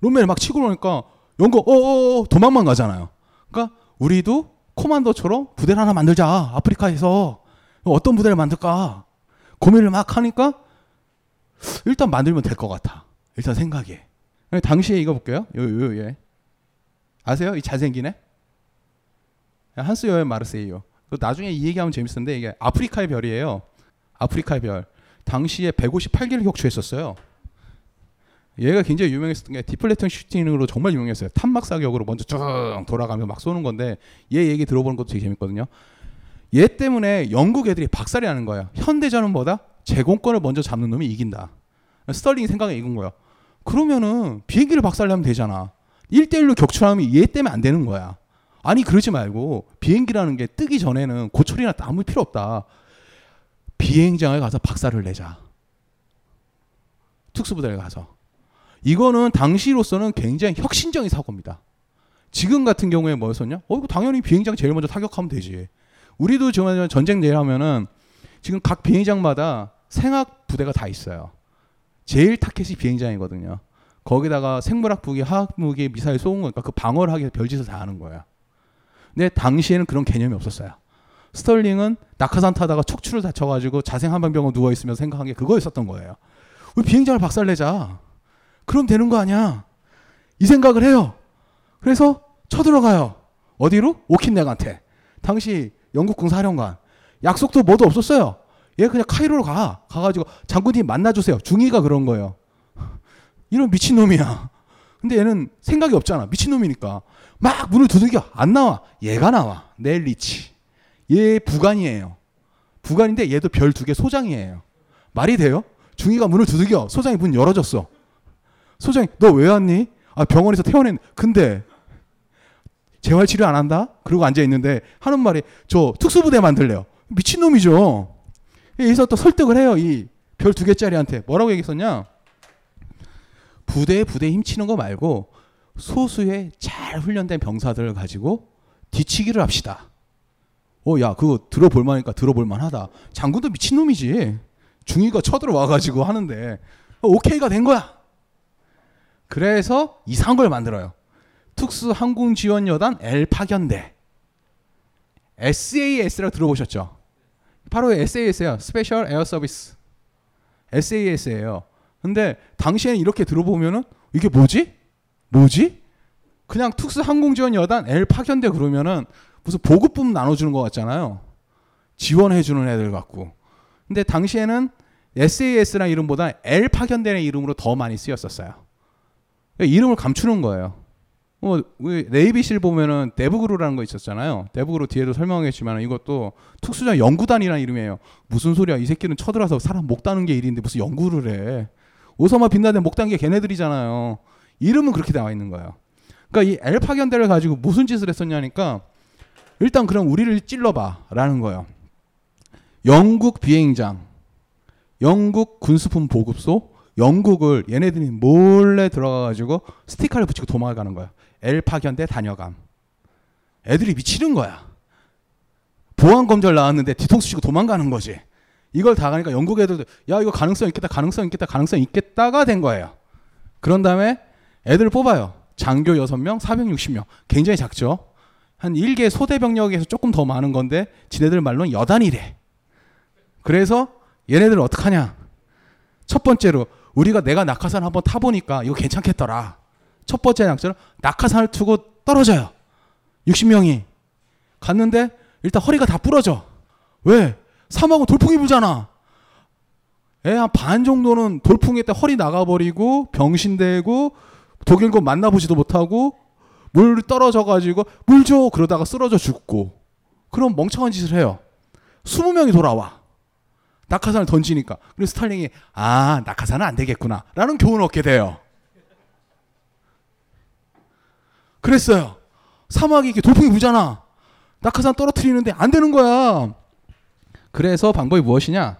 Speaker 4: 롬벨이 막 치고 오니까 영국 어어 도망만 가잖아요. 그러니까 우리도 코만도처럼 부대를 하나 만들자. 아프리카에서 어떤 부대를 만들까? 고민을 막 하니까 일단 만들면 될 것 같아. 일단 생각에. 당시에 이거 볼게요. 요, 요, 예. 아세요? 이 잘생기네? 한스 요아힘 마르세이유. 나중에 이 얘기하면 재밌었는데 이게 아프리카의 별이에요. 아프리카의 별. 당시에 158개를 격추했었어요. 얘가 굉장히 유명했었던 게 deflection shooting으로 정말 유명했어요. 탄막 사격으로 먼저 쭉 돌아가면서 막 쏘는 건데 얘 얘기 들어보는 것도 되게 재밌거든요. 얘 때문에 영국 애들이 박살이 나는 거야. 현대전은 뭐다 제공권을 먼저 잡는 놈이 이긴다. 스털링이 생각에 이긴 거야. 그러면은 비행기를 박살내면 되잖아. 1대1로 격추하면 얘 때문에 안 되는 거야. 아니 그러지 말고 비행기라는 게 뜨기 전에는 고철이나 아무 필요 없다. 비행장에 가서 박살을 내자. 특수부대에 가서. 이거는 당시로서는 굉장히 혁신적인 사고입니다. 지금 같은 경우에 뭐였었냐? 어, 이거 당연히 비행장 제일 먼저 타격하면 되지. 우리도 지금 전쟁 내일 하면은 지금 각 비행장마다 생학 부대가 다 있어요. 제일 타켓이 비행장이거든요. 거기다가 생물학 무기, 화학 무기, 미사일 쏘은 거니까 그 방어를 하기 위해서 별짓을 다 하는 거야. 근데 당시에는 그런 개념이 없었어요. 스털링은 낙하산 타다가 척추를 다쳐가지고 자생 한방병원 누워 있으면서 생각한 게 그거였었던 거예요. 우리 비행장을 박살내자. 그럼 되는 거 아니야. 이 생각을 해요. 그래서 쳐들어가요. 어디로? 오킨넥한테. 당시 영국군 사령관. 약속도 뭐도 없었어요. 얘 그냥 카이로로 가. 가가지고 장군님 만나주세요. 중위가 그런 거예요. 이런 미친놈이야. 근데 얘는 생각이 없잖아. 미친놈이니까. 막 문을 두들겨. 안 나와. 얘가 나와. 넬리치. 얘 부관이에요. 부관인데 얘도 별 두 개 소장이에요. 말이 돼요? 중위가 문을 두들겨. 소장이 문 열어줬어. 소장이 너 왜 왔니? 아 병원에서 퇴원했. 근데 재활 치료 안 한다? 그러고 앉아 있는데 하는 말이 저 특수부대 만들래요. 미친 놈이죠. 여기서 또 설득을 해요. 이 별 두 개짜리한테 뭐라고 얘기했었냐? 부대에 부대 힘치는 거 말고 소수의 잘 훈련된 병사들을 가지고 뒤치기를 합시다. 어, 야, 그거 들어볼 만하니까 들어볼 만하다. 장군도 미친놈이지. 중위가 쳐들어와 가지고 하는데 어, 오케이가 된 거야. 그래서 이상한 걸 만들어요. 특수 항공 지원 여단 L 파견대. SAS라고 들어보셨죠? 바로 SAS예요. Special Air Service. SAS예요. 근데 당시에는 이렇게 들어보면은 이게 뭐지? 뭐지? 그냥 특수 항공 지원 여단 L 파견대 그러면은 무슨 보급품 나눠주는 것 같잖아요. 지원해주는 애들 같고. 근데 당시에는 SAS라는 이름보다 L 파견대의 이름으로 더 많이 쓰였었어요. 이름을 감추는 거예요. 어, 우리 네이비실 보면은 데브그루라는 거 있었잖아요. 데브그루 뒤에도 설명했지만 이것도 특수자 연구단이라는 이름이에요. 무슨 소리야? 이 새끼는 쳐들어서 사람 목 따는 게 일인데 무슨 연구를 해? 오사마 빈라덴 목단 게 걔네들이잖아요. 이름은 그렇게 나와 있는 거예요. 그러니까 이 엘파견대를 가지고 무슨 짓을 했었냐니까 일단 그럼 우리를 찔러봐라는 거예요. 영국 비행장, 영국 군수품 보급소, 영국을 얘네들이 몰래 들어가가지고 스티커를 붙이고 도망가는 거야. 엘파견대 다녀감. 애들이 미치는 거야. 보안 검절 나왔는데 뒤통수 치고 도망가는 거지. 이걸 다 가니까 영국 애들도 야 이거 가능성 있겠다, 가능성 있겠다, 가능성 있겠다가 된 거예요. 그런 다음에 애들을 뽑아요. 장교 6명, 460명. 굉장히 작죠. 한 1개 소대 병력에서 조금 더 많은 건데 지네들 말로는 여단이래. 그래서 얘네들 어떡하냐? 첫 번째로 우리가 내가 낙하산 한번 타보니까 이거 괜찮겠더라. 첫 번째 낙서는 낙하산을 두고 떨어져요. 60명이 갔는데 일단 허리가 다 부러져. 왜? 사막은 돌풍이 불잖아. 애 한 반 정도는 돌풍에 때 허리 나가버리고 병신되고 독일군 만나보지도 못하고 물 떨어져 가지고 물 줘 그러다가 쓰러져 죽고 그런 멍청한 짓을 해요. 20명이 돌아와. 낙하산을 던지니까. 그래서 스탈링이 아 낙하산은 안 되겠구나 라는 교훈을 얻게 돼요. 그랬어요. 사막이 이렇게 돌풍이 불잖아. 낙하산 떨어뜨리는데 안 되는 거야. 그래서 방법이 무엇이냐?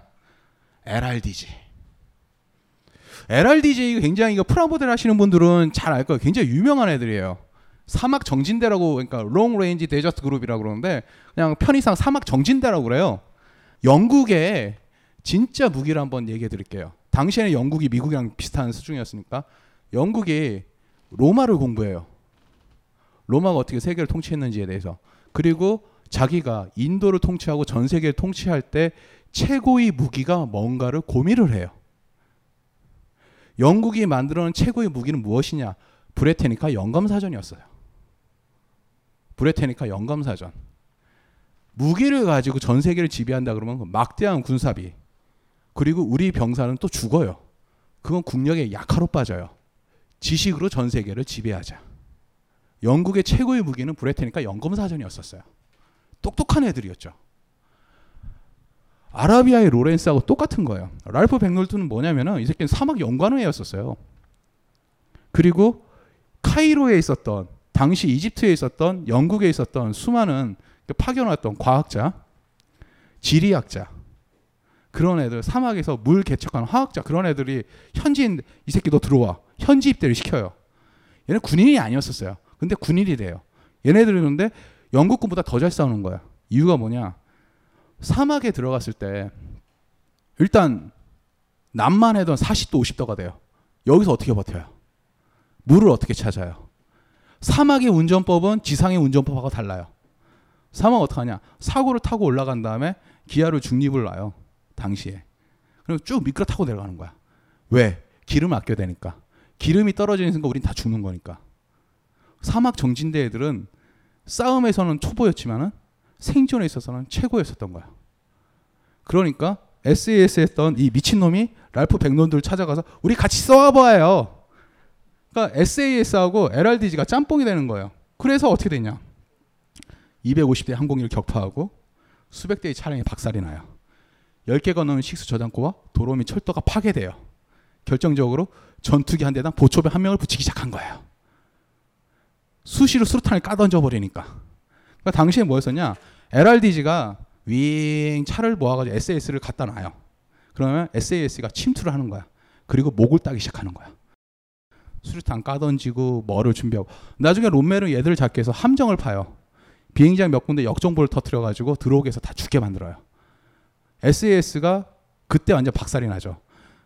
Speaker 4: LRDG. LRDG 굉장히 이거 프라모델 하시는 분들은 잘 알 거예요. 굉장히 유명한 애들이에요. 사막 정진대라고 그러니까 Long Range Desert Group이라고 그러는데 그냥 편의상 사막 정진대라고 그래요. 영국의 진짜 무기를 한번 얘기해 드릴게요. 당시에는 영국이 미국이랑 비슷한 수준이었으니까 영국이 로마를 공부해요. 로마가 어떻게 세계를 통치했는지에 대해서. 그리고 자기가 인도를 통치하고 전 세계를 통치할 때 최고의 무기가 뭔가를 고민을 해요. 영국이 만들어낸 최고의 무기는 무엇이냐? 브레테니카 영감사전이었어요. 브레테니카 영감사전. 무기를 가지고 전 세계를 지배한다 그러면 그 막대한 군사비. 그리고 우리 병사는 또 죽어요. 그건 국력의 약화로 빠져요. 지식으로 전 세계를 지배하자. 영국의 최고의 무기는 브레테니카 영검사전이었었어요. 똑똑한 애들이었죠. 아라비아의 로렌스하고 똑같은 거예요. 랄프 백놀트는 뭐냐면은 이 새끼는 사막 연구하는 애였었어요. 그리고 카이로에 있었던 당시 이집트에 있었던 영국에 있었던 수많은 파견왔던 과학자, 지리학자 그런 애들 사막에서 물 개척하는 화학자 그런 애들이 현지인 이 새끼 너 들어와 현지 입대를 시켜요. 얘네 군인이 아니었었어요. 근데 군인이 돼요. 얘네들이 그런데 영국군보다 더 잘 싸우는 거야. 이유가 뭐냐? 사막에 들어갔을 때 일단 남만 해도 40도 50도가 돼요. 여기서 어떻게 버텨요? 물을 어떻게 찾아요? 사막의 운전법은 지상의 운전법하고 달라요. 사막 어떻게 하냐? 사고를 타고 올라간 다음에 기아로 중립을 놔요. 당시에. 그리고 쭉 미끄러 타고 내려가는 거야. 왜? 기름 아껴야 되니까. 기름이 떨어지는 순간 우린 다 죽는 거니까. 사막 정진대 애들은 싸움에서는 초보였지만은 생존에 있어서는 최고였었던 거야. 그러니까 SAS 했던 이 미친놈이 랄프 백론들 찾아가서 우리 같이 싸워봐요. 그러니까 SAS하고 LRDG가 짬뽕이 되는 거예요. 그래서 어떻게 되냐? 250대 항공기를 격파하고 수백 대의 차량이 박살이 나요. 10개가 넘는 식수 저장고와 도로 및 철도가 파괴돼요. 결정적으로 전투기 한 대당 보초배 한 명을 붙이기 시작한 거예요. 수시로 수류탄을 까던져 버리니까. 그러니까 당시에 뭐였었냐? LRDG가 윙 차를 모아가지고 SAS를 갖다 놔요. 그러면 SAS가 침투를 하는 거야. 그리고 목을 따기 시작하는 거야. 수류탄 까던지고 뭐를 준비하고 나중에 롬멜은 얘들을 잡기 위해서 함정을 파요. 비행장 몇 군데 역정보를 터트려 가지고 들어오게 해서 다 죽게 만들어요. SAS가 그때 완전 박살이 나죠.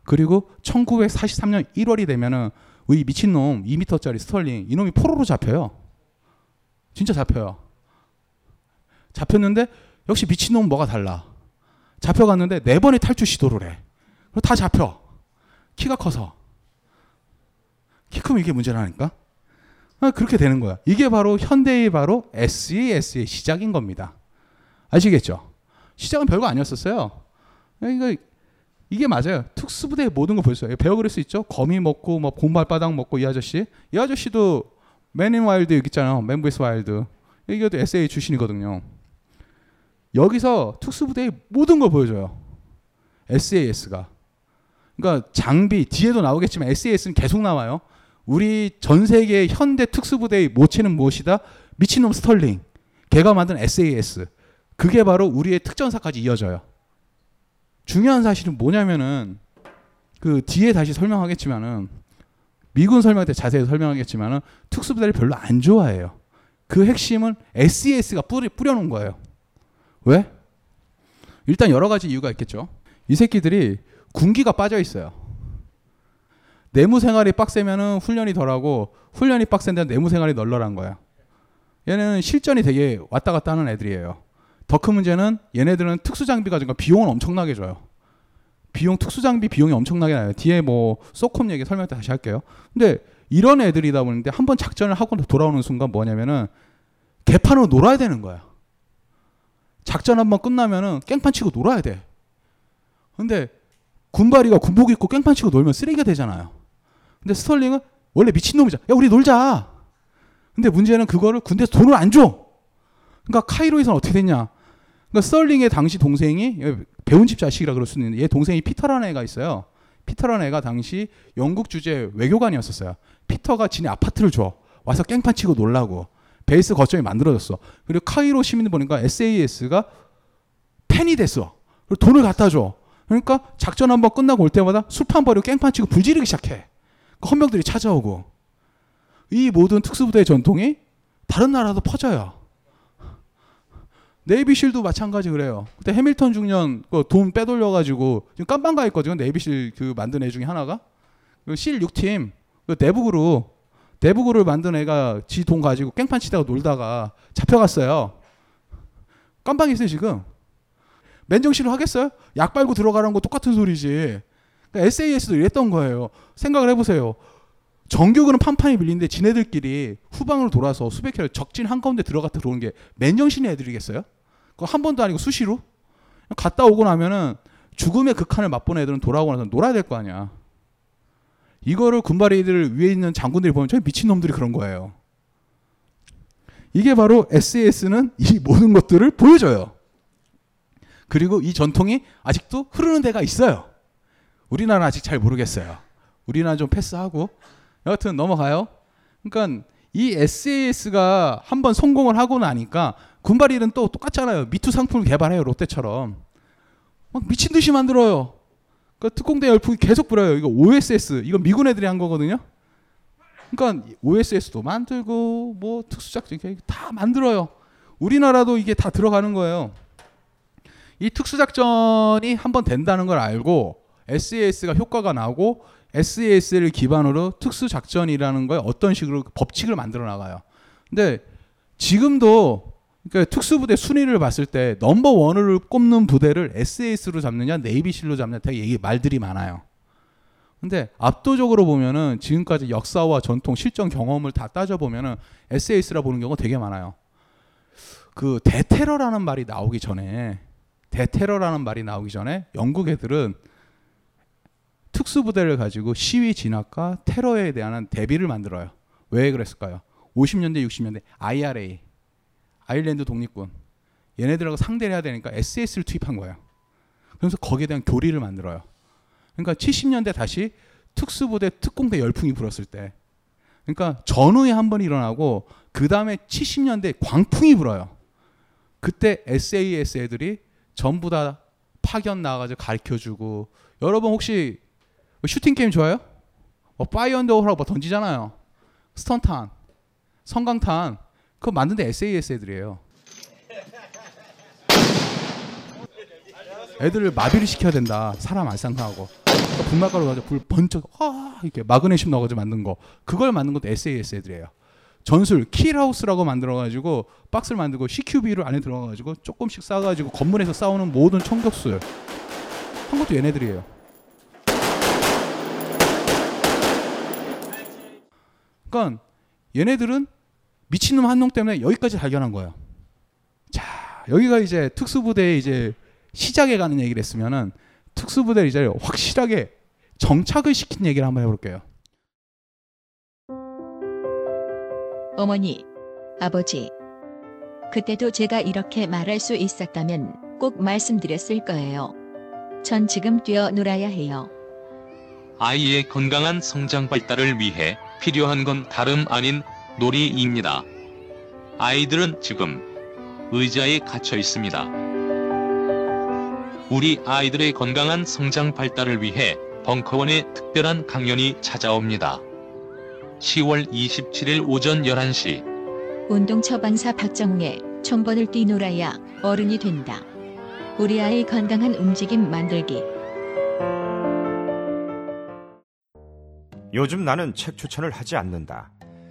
Speaker 4: 그리고 1943년 1월이 되면은 이 미친놈 2m짜리 스털링 이놈이 포로로 잡혀요. 진짜 잡혀요. 잡혔는데 역시 미친놈 뭐가 달라. 잡혀갔는데 네 번의 탈출 시도를 해. 그리고 다 잡혀. 키가 커서. 키 크면 이게 문제라니까? 아, 그렇게 되는 거야. 이게 바로 현대의 바로 SAS의 시작인 겁니다. 아시겠죠? 시작은 별거 아니었었어요. 이게 맞아요. 특수부대의 모든 걸 보였어요. 베어 그릴스 있죠. 거미 먹고 뭐 곰발바닥 먹고 이 아저씨. 이 아저씨도 Man in Wild 여기 있잖아요. Man vs Wild. 이것도 SAS 출신이거든요. 여기서 특수부대의 모든 걸 보여줘요. SAS가. 그러니까 장비 뒤에도 나오겠지만 SAS는 계속 나와요. 우리 전 세계 현대 특수부대의 모체는 무엇이다? 미친놈 스털링. 걔가 만든 SAS. 그게 바로 우리의 특전사까지 이어져요. 중요한 사실은 뭐냐면은 그 뒤에 다시 설명하겠지만은 미군 설명 때 자세히 설명하겠지만은 특수부대를 별로 안 좋아해요. 그 핵심은 SES가 뿌리, 뿌려놓은 거예요. 왜? 일단 여러 가지 이유가 있겠죠. 이 새끼들이 군기가 빠져 있어요. 내무 생활이 빡세면은 훈련이 덜하고 훈련이 빡센데 내무 생활이 널널한 거야. 얘네는 실전이 되게 왔다 갔다 하는 애들이에요. 더 큰 문제는 얘네들은 특수 장비 가지고 비용은 엄청나게 줘요. 비용 특수 장비 비용이 엄청나게 나요. 뒤에 뭐 소콤 얘기 설명 때 다시 할게요. 근데 이런 애들이다 보는데 한 번 작전을 하고 돌아오는 순간 뭐냐면은 개판으로 놀아야 되는 거야. 작전 한 번 끝나면은 깽판 치고 놀아야 돼. 근데 군바리가 군복 입고 깽판 치고 놀면 쓰레기가 되잖아요. 근데 스털링은 원래 미친놈이잖아. 야, 우리 놀자. 근데 문제는 그거를 군대에서 돈을 안 줘. 그러니까 카이로에서는 어떻게 됐냐. 그러니까 스털링의 당시 동생이 배운 집 자식이라 그럴 수 있는데 얘 동생이 피터라는 애가 있어요. 피터라는 애가 당시 영국 주재 외교관이었었어요. 피터가 지네 아파트를 줘. 와서 깽판 치고 놀라고. 베이스 거점이 만들어졌어. 그리고 카이로 시민들 보니까 SAS가 팬이 됐어. 그리고 돈을 갖다 줘. 그러니까 작전 한번 끝나고 올 때마다 술판 버리고 깽판 치고 불지르기 시작해. 그 헌병들이 찾아오고. 이 모든 특수부대의 전통이 다른 나라도 퍼져요. 네이비실도 마찬가지 그래요. 그때 해밀턴 중년 그돈 빼돌려가지고 지금 깜빵 가 있거든요. 네이비실 그 만든 애 중에 하나가 그실 6팀 그 내북으로 내북으로 만든 애가 지 돈 가지고 깽판 치다가 놀다가 잡혀갔어요. 깜빵 있어요 지금. 맨정신을 하겠어요? 약 빨고 들어가라는 거 똑같은 소리지. 그러니까 SAS도 이랬던 거예요. 생각을 해보세요. 정규군은 판판이 밀리는데 지네들끼리 후방으로 돌아서 수백 킬로 적진 한가운데 들어갔다 들어오는 게 맨정신의 애들이겠어요? 그거 한 번도 아니고 수시로? 갔다 오고 나면은 죽음의 극한을 맛본 애들은 돌아오고 나서 놀아야 될 거 아니야. 이거를 군바리들 위에 있는 장군들이 보면 저 미친 놈들이 그런 거예요. 이게 바로 SAS는 이 모든 것들을 보여줘요. 그리고 이 전통이 아직도 흐르는 데가 있어요. 우리나라는 아직 잘 모르겠어요. 우리나라 좀 패스하고 여하튼 넘어가요. 그러니까 이 SAS가 한번 성공을 하고 나니까 군발일은 또 똑같잖아요. 미투 상품을 개발해요. 롯데처럼. 막 미친 듯이 만들어요. 그 특공대 열풍이 계속 불어요. 이거 OSS 이건 미군 애들이 한 거거든요. 그러니까 OSS도 만들고 뭐 특수작전 다 만들어요. 우리나라도 이게 다 들어가는 거예요. 이 특수작전이 한 번 된다는 걸 알고 SAS가 효과가 나고 SAS를 기반으로 특수작전이라는 거에 어떤 식으로 법칙을 만들어 나가요. 근데 지금도 그러니까 특수부대 순위를 봤을 때 넘버 원을 꼽는 부대를 SAS로 잡느냐 네이비실로 잡느냐 되게 얘기 말들이 많아요. 근데 압도적으로 보면은 지금까지 역사와 전통, 실전 경험을 다 따져 보면은 SAS라 보는 경우가 되게 많아요. 그 대테러라는 말이 나오기 전에 대테러라는 말이 나오기 전에 영국 애들은 특수부대를 가지고 시위 진압과 테러에 대한 대비를 만들어요. 왜 그랬을까요? 50년대, 60년대 IRA, 아일랜드 독립군 얘네들하고 상대를 해야 되니까 SS를 투입한 거예요. 그래서 거기에 대한 교리를 만들어요. 그러니까 70년대 다시 특수부대 특공대 열풍이 불었을 때 그러니까 전후에 한 번 일어나고 그 다음에 70년대 광풍이 불어요. 그때 SAS 애들이 전부 다 파견 나가지고 가르쳐주고 여러분 혹시 슈팅 게임 좋아요? 뭐 fire in the hole하고 뭐 던지잖아요. stun탄, 섬광탄 그거 만든 데 SAS 애들이에요. 애들을 마비를 시켜야 된다. 사람 살상 안 하고 분말가루 가지고 불 번쩍 아 이렇게 마그네슘 넣어가지고 만든 거 그걸 만든 것도 SAS 애들이에요. 전술 kill house라고 만들어가지고 박스를 만들고 CQB를 안에 들어가가지고 조금씩 싸가지고 건물에서 싸우는 모든 총격술 한 것도 얘네들이에요. 그러니까 얘네들은 미친놈 한 놈 때문에 여기까지 발견한 거예요. 자, 여기가 이제 특수부대의 이제 시작에 가는 얘기를 했으면은 특수부대 이제 확실하게 정착을 시킨 얘기를 한번 해볼게요.
Speaker 2: 어머니, 아버지. 그때도 제가 이렇게 말할 수 있었다면 꼭 말씀드렸을 거예요. 전 지금 뛰어 놀아야 해요.
Speaker 1: 아이의 건강한 성장 발달을 위해 필요한 건 다름 아닌 놀이입니다. 아이들은 지금 의자에 갇혀 있습니다. 우리 아이들의 건강한 성장 발달을 위해 벙커원의 특별한 강연이 찾아옵니다. 10월 27일 오전 11시
Speaker 2: 운동 처방사 박정웅의 총번을 뛰놀아야 어른이 된다. 우리 아이 건강한 움직임 만들기.
Speaker 8: 요즘 나는 책 추천을 하지 않는다.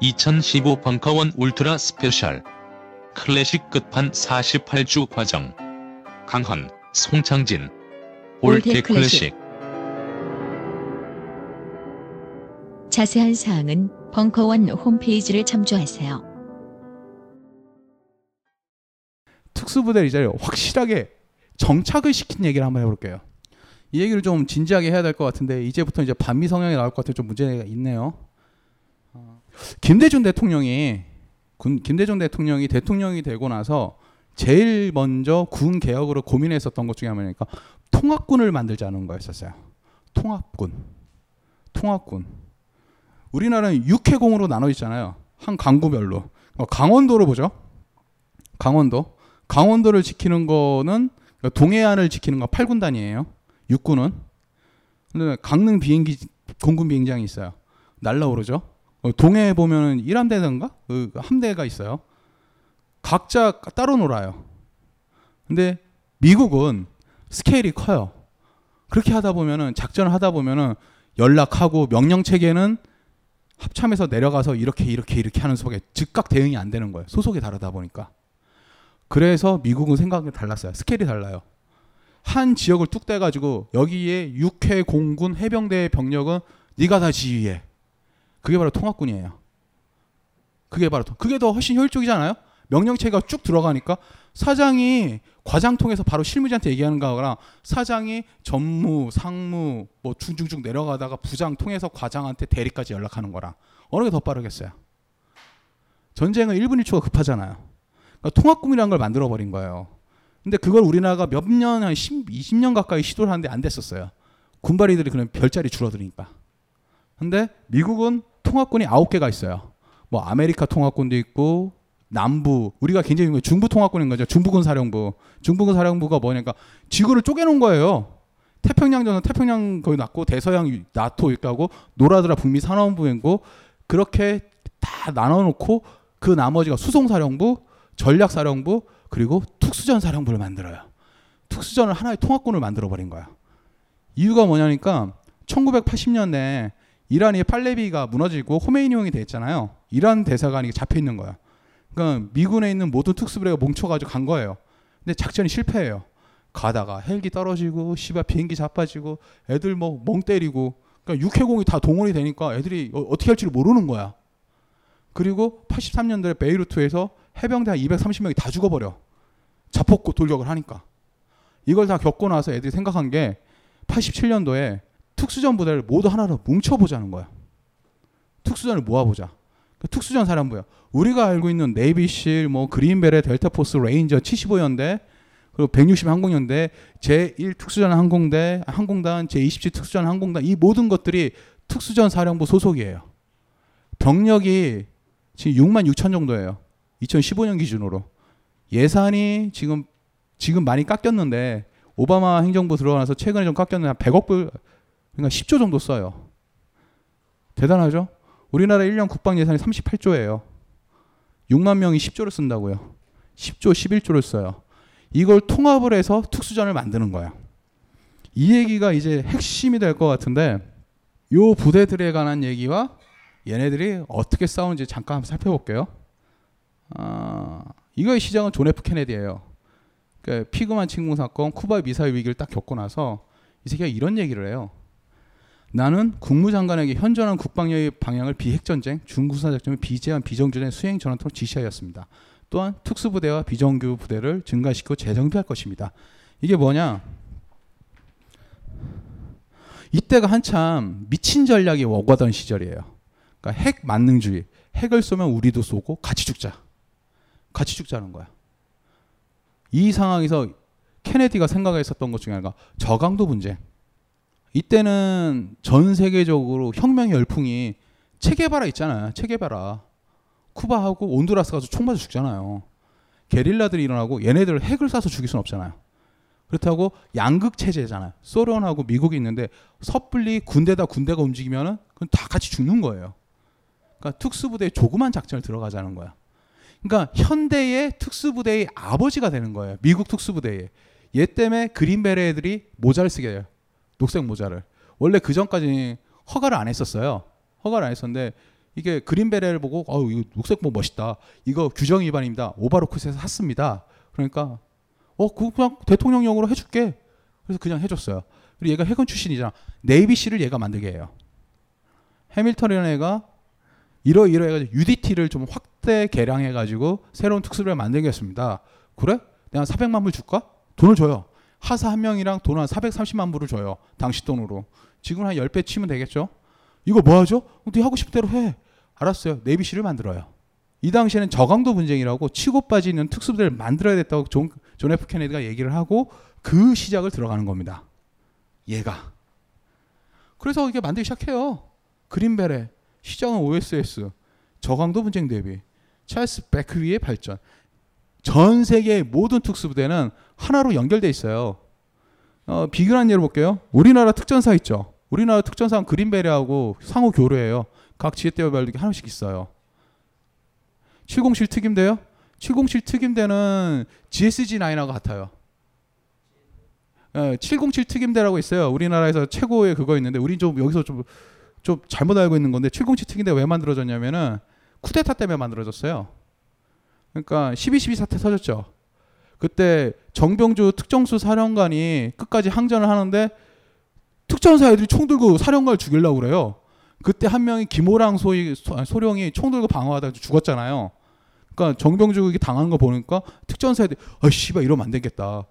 Speaker 1: (2015) 벙커원 ultra special 클래식 끝판 48주 과정 강헌, 송창진
Speaker 2: old old
Speaker 1: 클래식
Speaker 2: 클래식. 자세한 사항은 벙커원 홈페이지를 참조하세요.
Speaker 4: 특수부대 이제 확실하게 정착을 시킨 얘기를 한번 해볼게요. 이 얘기를 좀 진지하게 해야 될 것 같은데 이제부터 이제 반미 성향이 나올 것 같아서 좀 문제가 있네요. 어, 김대중 대통령이 군- 김대중 대통령이 대통령이 되고 나서 제일 먼저 군 개혁으로 고민했었던 것 중에 하나니까 통합군을 만들자는 거였었어요. 통합군, 통합군. 우리나라는 육해공으로 나눠 있잖아요. 한 강구별로. 어, 강원도로 보죠. 강원도. 강원도를 지키는 거는 동해안을 지키는 거 8군단이에요. 육군은. 근데 강릉 비행기 공군 비행장이 있어요. 날라오르죠. 어, 동해에 보면은 1함대든가 그 함대가 있어요. 각자 따로 놀아요. 근데 미국은 스케일이 커요. 그렇게 하다 보면은 작전을 하다 보면은 연락하고 명령 체계는 합참에서 내려가서 이렇게 이렇게 이렇게 하는 수밖에 즉각 대응이 안 되는 거예요. 소속이 다르다 보니까. 그래서 미국은 생각이 달랐어요. 스케일이 달라요. 한 지역을 뚝 떼가지고 여기에 육해 공군 해병대 병력은 네가 다 지휘해. 그게 바로 통합군이에요. 그게 바로 통- 그게 더 훨씬 효율적이잖아요. 명령체가 쭉 들어가니까 사장이 과장 통해서 바로 실무자한테 얘기하는 거랑 사장이 전무, 상무 뭐 쭉쭉쭉 내려가다가 부장 통해서 과장한테 대리까지 연락하는 거랑 어느 게 더 빠르겠어요. 전쟁은 1분 1초가 급하잖아요. 그러니까 통합군이라는 걸 만들어 버린 거예요. 근데 그걸 우리나라가 몇 년, 한 10, 20년 가까이 시도를 하는데 안 됐었어요. 군발이들이 그냥 별자리 줄어드니까. 근데 미국은 통합군이 아홉 개가 있어요. 뭐 아메리카 통합군도 있고 남부 우리가 굉장히 중부 통합군인 거죠. 중부군 사령부. 중부군 사령부가 뭐냐니까 지구를 쪼개놓은 거예요. 태평양전은 태평양 거기 났고 대서양 유- 나토 있다고 노라드라 북미 산업부행고 그렇게 다 나눠놓고 그 나머지가 수송사령부, 전략사령부 그리고 특수전 사령부를 만들어요. 특수전을 하나의 통합군을 만들어 버린 거야. 이유가 뭐냐니까 1980년대 이란이 팔레비가 무너지고 호메이니용이 됐잖아요. 이란 대사관이 잡혀 있는 거야. 그러니까 미군에 있는 모든 특수부대가 뭉쳐가지고 간 거예요. 근데 작전이 실패해요. 가다가 헬기 떨어지고 씨발 비행기 자빠지고 애들 뭐 멍 때리고 그러니까 육해공이 다 동원이 되니까 애들이 어, 어떻게 할지를 모르는 거야. 그리고 83년도에 베이루트에서 해병대 한 230명이 다 죽어버려. 자폭 돌격을 하니까. 이걸 다 겪고 나서 애들이 생각한 게 87년도에 특수전 부대를 모두 하나로 뭉쳐보자는 거야. 특수전을 모아보자. 그 특수전 사령부야. 우리가 알고 있는 네이비실, 뭐 그린베레 델타포스 레인저 75연대, 그리고 160 항공연대, 제1 특수전 항공대, 항공단, 제27 특수전 항공단 이 모든 것들이 특수전 사령부 소속이에요. 병력이 지금 6만 6천 정도예요. 2015년 기준으로. 예산이 지금 지금 많이 깎였는데 오바마 행정부 들어가서 최근에 좀 깎였는데 한 100억 불 그러니까 10조 정도 써요. 대단하죠? 우리나라 1년 국방 예산이 38조예요. 6만 명이 10조를 쓴다고요. 10조, 11조를 써요. 이걸 통합을 해서 특수전을 만드는 거야. 이 얘기가 이제 핵심이 될 것 같은데 요 부대들에 관한 얘기와 얘네들이 어떻게 싸우는지 잠깐 한번 살펴볼게요. 아, 이거의 시작은 존 F 케네디예요. 그러니까 피그만 침공 사건, 쿠바 미사일 위기를 딱 겪고 나서 이 새끼가 이런 얘기를 해요. 나는 국무장관에게 현존한 국방력의 방향을 비핵전쟁, 준군사 작전을 비제한 비정규전의 수행 전환토록 지시하였습니다. 또한 특수부대와 비정규 부대를 증가시키고 재정비할 것입니다. 이게 뭐냐? 이때가 한참 미친 전략이 오가던 시절이에요. 그러니까 핵 만능주의. 핵을 쏘면 우리도 쏘고 같이 죽자. 같이 죽자는 거야. 이 상황에서 케네디가 생각했었던 것 중에 하나가 저강도 분쟁. 이때는 전 세계적으로 혁명 열풍이 체게바라 있잖아요. 체게바라. 쿠바하고 온두라스 가서 총 맞아 죽잖아요. 게릴라들이 일어나고 얘네들 핵을 쏴서 죽일 수는 없잖아요. 그렇다고 양극 체제잖아요. 소련하고 미국이 있는데 섣불리 군대다 군대가 움직이면은 그건 다 같이 죽는 거예요. 그러니까 특수부대에 조그만 작전을 들어가자는 거야. 그러니까 현대의 특수부대의 아버지가 되는 거예요. 미국 특수부대에. 얘 때문에 그린베레 애들이 모자를 쓰게 돼요. 녹색 모자를. 원래 그 전까지 허가를 안 했었어요. 허가를 안 했었는데 이게 그린베레를 보고 어 이거 녹색 뭐 멋있다. 이거 규정 위반입니다. 오바로크스에서 샀습니다. 그러니까 어 그냥 대통령령으로 해줄게. 그래서 그냥 해줬어요. 그리고 얘가 해군 출신이잖아. 네이비실을 얘가 만들게 해요. 해밀턴이라는 애가 이러 이러 해가지고 UDT를 좀 확대 개량해가지고 새로운 특수를 만들겠습니다. 그래? 내가 400만 불 줄까? 돈을 줘요. 하사 한 명이랑 돈 한 430만 불을 줘요. 당시 돈으로. 지금 한 10배 치면 되겠죠? 이거 뭐 하죠? 네 하고 싶은 대로 해. 알았어요. Navy SEAL을 만들어요. 이 당시에는 저강도 분쟁이라고 치고 빠지는 특수부대를 만들어야 됐다고 존, 존 F 케네디가 얘기를 하고 그 시작을 들어가는 겁니다. 얘가. 그래서 이게 만들기 시작해요. 그린베레의 시작은 OSS. 저강도 분쟁 대비. 찰스 베크리의 발전. 전 세계의 모든 특수부대는 하나로 연결돼 있어요. 어, 비교한 예를 볼게요. 우리나라 특전사 있죠. 우리나라 특전사는 그린베리하고 상호 교류해요. 각 지휘대별로 하나씩 있어요. 707 특임대요? 707 특임대는 GSG9하고 같아요. 예, 707 특임대라고 있어요. 우리나라에서 최고의 그거 있는데 우리 좀 여기서 좀, 좀 잘못 알고 있는 건데 707 특임대가 왜 만들어졌냐면은 쿠데타 때문에 만들어졌어요. 그러니까 12.12 사태 터졌죠. 그때 정병주 특정수 사령관이 끝까지 항전을 하는데 특전사 애들이 총 들고 사령관을 죽이려고 그래요. 그때 한 명이 김호랑 소위 소령이 총 들고 방어하다 죽었잖아요. 그러니까 정병주국이 당한 거 보니까 특전사 애들이 아 씨발 이러면 안 되겠다.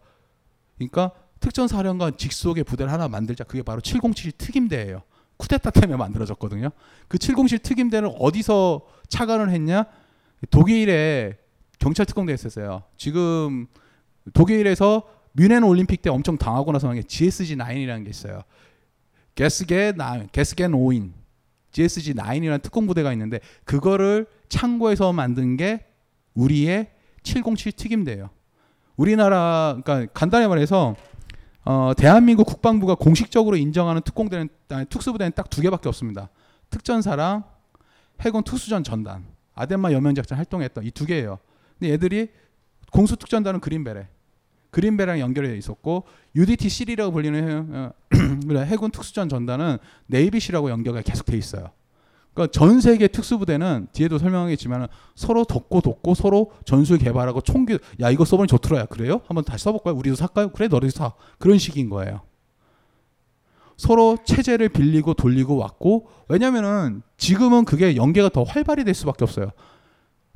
Speaker 4: 그러니까 특전사령관 직속의 부대를 하나 만들자. 그게 바로 707 특임대예요. 쿠데타 때문에 만들어졌거든요. 그 707 특임대는 어디서 차관을 했냐? 독일에 경찰 특공대 했었어요. 지금 독일에서 뮌헨 올림픽 때 엄청 당하고 나서 게 GSG9이라는 게 있어요. 게스게 나 게스겐 5인 GSG9이라는 특공 부대가 있는데 그거를 참고해서 만든 게 우리의 707 특임대예요. 우리나라 그러니까 간단히 말해서 어, 대한민국 국방부가 공식적으로 인정하는 특공대는 아니, 특수부대는 딱 두 개밖에 없습니다. 특전사랑 해군 특수전 전단, 아덴마 여명작전 활동했던 이 두 개예요. 근데 얘들이 공수특전단은 그린베레, 그린베랑 연결해 있었고 UDT-C라고 불리는 어, (clears throat) 해군 특수전 전단은 네이비시라고 연결이 계속 돼 있어요. 그러니까 전 세계 특수부대는 뒤에도 설명하겠지만 서로 돕고 돕고 서로 전술 개발하고 총기 야 이거 써보니 좋더라야 그래요? 한번 다시 써볼까요? 우리도 살까요? 그래 너희도 사 그런 식인 거예요. 서로 체제를 빌리고 돌리고 왔고 왜냐면은 지금은 그게 연계가 더 활발히 될 수밖에 없어요.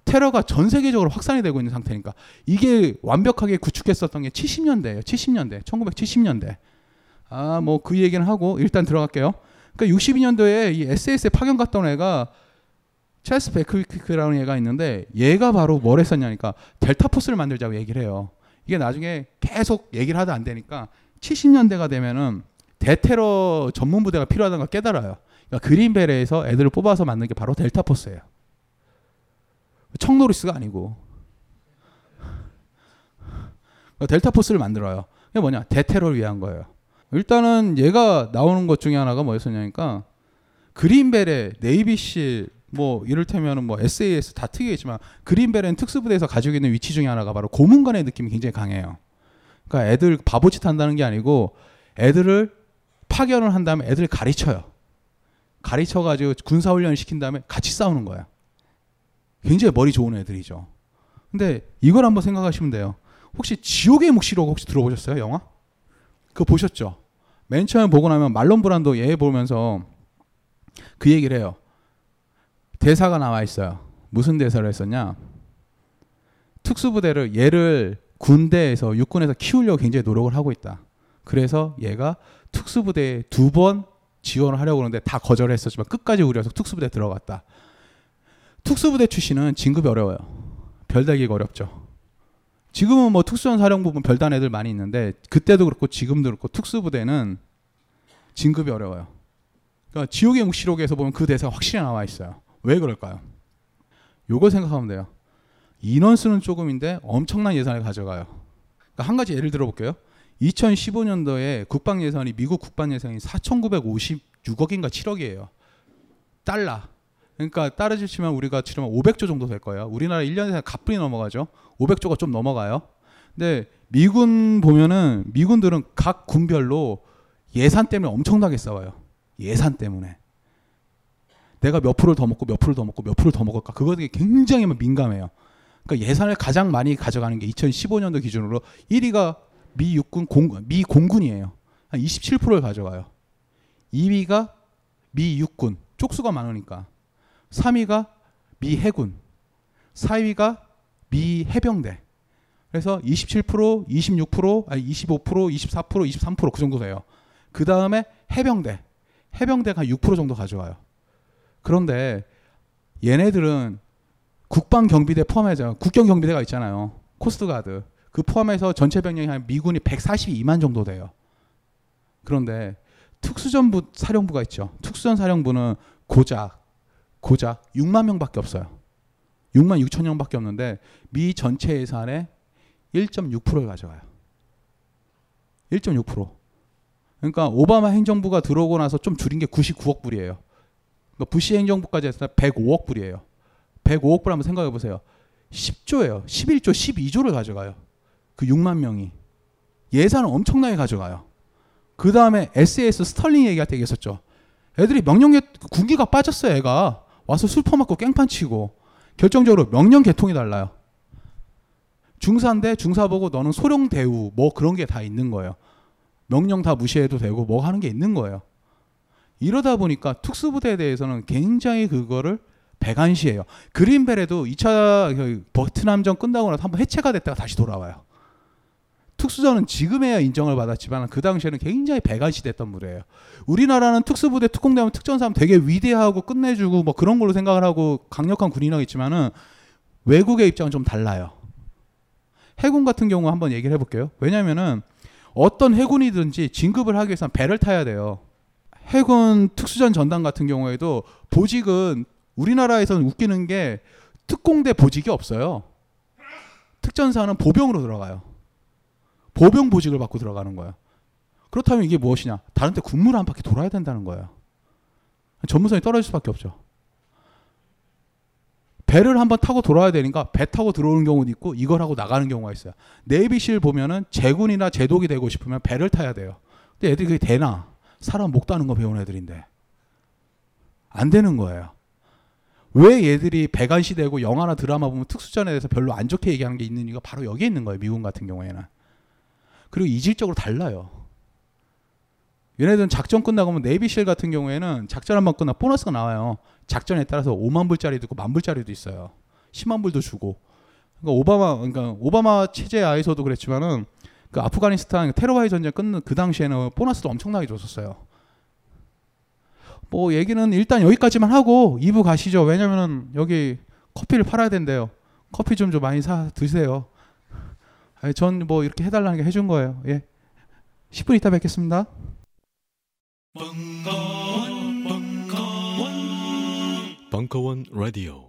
Speaker 4: 테러가 전 세계적으로 확산이 되고 있는 상태니까 이게 완벽하게 구축했었던 게 70년대예요. 70년대, 1970년대. 아, 뭐 그 얘기는 하고 일단 들어갈게요. 그러니까 62년도에 이 SS에 파견 갔던 애가 찰스 베크위크라는 애가 있는데 얘가 바로 뭘 했었냐니까 델타 포스를 만들자고 얘기를 해요. 이게 나중에 계속 얘기를 하다 안 되니까 70년대가 되면은 대테러 전문 부대가 필요하다는 걸 깨달아요. 그러니까 그린벨에서 애들을 뽑아서 만든 게 바로 델타 포스예요. 청노리스가 아니고 그러니까 델타 포스를 만들어요. 이게 뭐냐 대테러를 위한 거예요. 일단은 얘가 나오는 것 중에 하나가 뭐였었냐니까 그린벨의 네이비실 뭐 이를테면은 뭐 SAS 다 특이했지만 그린벨은 특수부대에서 가지고 있는 위치 중에 하나가 바로 고문관의 느낌이 굉장히 강해요. 그러니까 애들 바보짓 한다는 게 아니고 애들을 파견을 한 다음에 애들 가르쳐요. 가르쳐 가지고 군사 훈련을 시킨 다음에 같이 싸우는 거야. 굉장히 머리 좋은 애들이죠. 근데 이걸 한번 생각하시면 돼요. 혹시 지옥의 묵시록 혹시 들어보셨어요? 영화? 그거 보셨죠? 맨 처음에 보고 나면 말론 브란도 얘 보면서 그 얘기를 해요. 대사가 나와 있어요. 무슨 대사를 했었냐? 특수부대를 얘를 군대에서 육군에서 키우려고 굉장히 노력을 하고 있다. 그래서 얘가 특수부대에 두 번 지원을 하려고 하는데 다 거절했었지만 끝까지 우려서 특수부대 들어갔다. 특수부대 출신은 진급이 어려워요. 별달기가 어렵죠. 지금은 뭐 특수전 사령부 분 별단 애들 많이 있는데 그때도 그렇고 지금도 그렇고 특수부대는 진급이 어려워요. 그러니까 지옥의 묵시록에서 보면 그 대사가 확실히 나와 있어요. 왜 그럴까요? 요걸 생각하면 돼요. 인원수는 조금인데 엄청난 예산을 가져가요. 그러니까 한 가지 예를 들어볼게요. 2015년도에 국방 예산이 미국 국방 예산이 4,956억인가 7억이에요. 달러. 그러니까 따르지 치면 우리가 치르면 500조 정도 될 거예요. 우리나라 1년에 가뿐히 넘어가죠. 500조가 좀 넘어가요. 근데 미군 보면은 미군들은 각 군별로 예산 때문에 엄청나게 싸워요. 예산 때문에. 내가 몇 프로를 더 먹고 몇 프로를 더 먹고 몇 프로를 더 먹을까? 그거에 굉장히 민감해요. 그러니까 예산을 가장 많이 가져가는 게 2015년도 기준으로 1위가 미 육군 공, 미 공군이에요. 한 27%를 가져가요. 2위가 미 육군 쪽수가 많으니까. 3위가 미 해군. 4위가 미 해병대. 그래서 27%, 26%, 아니 25%, 24%, 23%그 정도 돼요. 그 다음에 해병대. 해병대가 6% 정도 가져와요. 그런데 얘네들은 국방 경비대 포함해서 국경 경비대가 있잖아요. Coast Guard. 그 포함해서 전체 병력이 한 미군이 142만 정도 돼요. 그런데 특수전부 사령부가 있죠. 특수전 사령부는 고작 고작 6만 명밖에 없어요. 6만 6천 명밖에 없는데 미 전체 예산의 1.6%를 가져가요. 1.6%. 그러니까 오바마 행정부가 들어오고 나서 좀 줄인 게 99억 불이에요. 그러니까 부시 행정부까지 해서 105억 불이에요. 105억 불 한번 생각해 보세요. 10조예요. 11조, 12조를 가져가요. 그 6만 명이. 예산을 엄청나게 가져가요. 그 다음에 SAS 스털링 얘기할 때 얘기했었죠. 애들이 명령 군기가 빠졌어요. 애가 와서 술 퍼먹고 깽판 치고 결정적으로 명령 개통이 달라요. 중사인데 중사 보고 너는 소령 대우 뭐 그런 게 다 있는 거예요. 명령 다 무시해도 되고 뭐 하는 게 있는 거예요. 이러다 보니까 특수부대에 대해서는 굉장히 그거를 배관시해요. 그린벨에도 2차 베트남전 끝나고 나서 한번 해체가 됐다가 다시 돌아와요. 특수전은 지금에야 인정을 받았지만 그 당시에는 굉장히 배관시됐던 무대예요. 우리나라는 특수부대 특공대하면 특전사하면 되게 위대하고 끝내주고 뭐 그런 걸로 생각을 하고 강력한 군인하고 있지만은 외국의 입장은 좀 달라요. 해군 같은 경우 한번 얘기를 해볼게요. 왜냐면은 어떤 해군이든지 진급을 하기 위해서는 배를 타야 돼요. 해군 특수전 전단 같은 경우에도 보직은 우리나라에서는 웃기는 게 특공대 보직이 없어요. 특전사는 보병으로 들어가요. 보병 보직을 받고 들어가는 거예요. 그렇다면 이게 무엇이냐? 다른 데 군무를 한 바퀴 돌아야 된다는 거예요. 전문성이 떨어질 수밖에 없죠. 배를 한번 타고 돌아야 되니까 배 타고 들어오는 경우도 있고 이걸 하고 나가는 경우가 있어요. 네이비실 보면은 제군이나 제독이 되고 싶으면 배를 타야 돼요. 근데 애들이 그게 되나? 사람 목 따는 거 배운 애들인데. 안 되는 거예요. 왜 얘들이 배관시 되고 영화나 드라마 보면 특수전에 대해서 별로 안 좋게 얘기하는 게 있는 이유가 바로 여기에 있는 거예요. 미군 같은 경우에는. 그리고 이질적으로 달라요. 얘네들은 작전 끝나고 네이비실 같은 경우에는 작전 한 번 끝나 보너스가 나와요. 작전에 따라서 5만 불짜리도 있고 만 불짜리도 있어요. 10만 불도 주고. 그러니까 오바마 그러니까 오바마 체제 하에서도 그랬지만은 그 아프가니스탄 테러와의 전쟁 끝난 그 당시에는 보너스도 엄청나게 줬었어요. 뭐 얘기는 일단 여기까지만 하고 2부 가시죠. 왜냐면은 여기 커피를 팔아야 된대요. 커피 좀 좀 많이 사 드세요. 전뭐 이렇게 해달라는 게 해준 거예요. 예. 10분 있다 뵙겠습니다.
Speaker 10: 벙커원, 벙커원, 벙커원 라디오.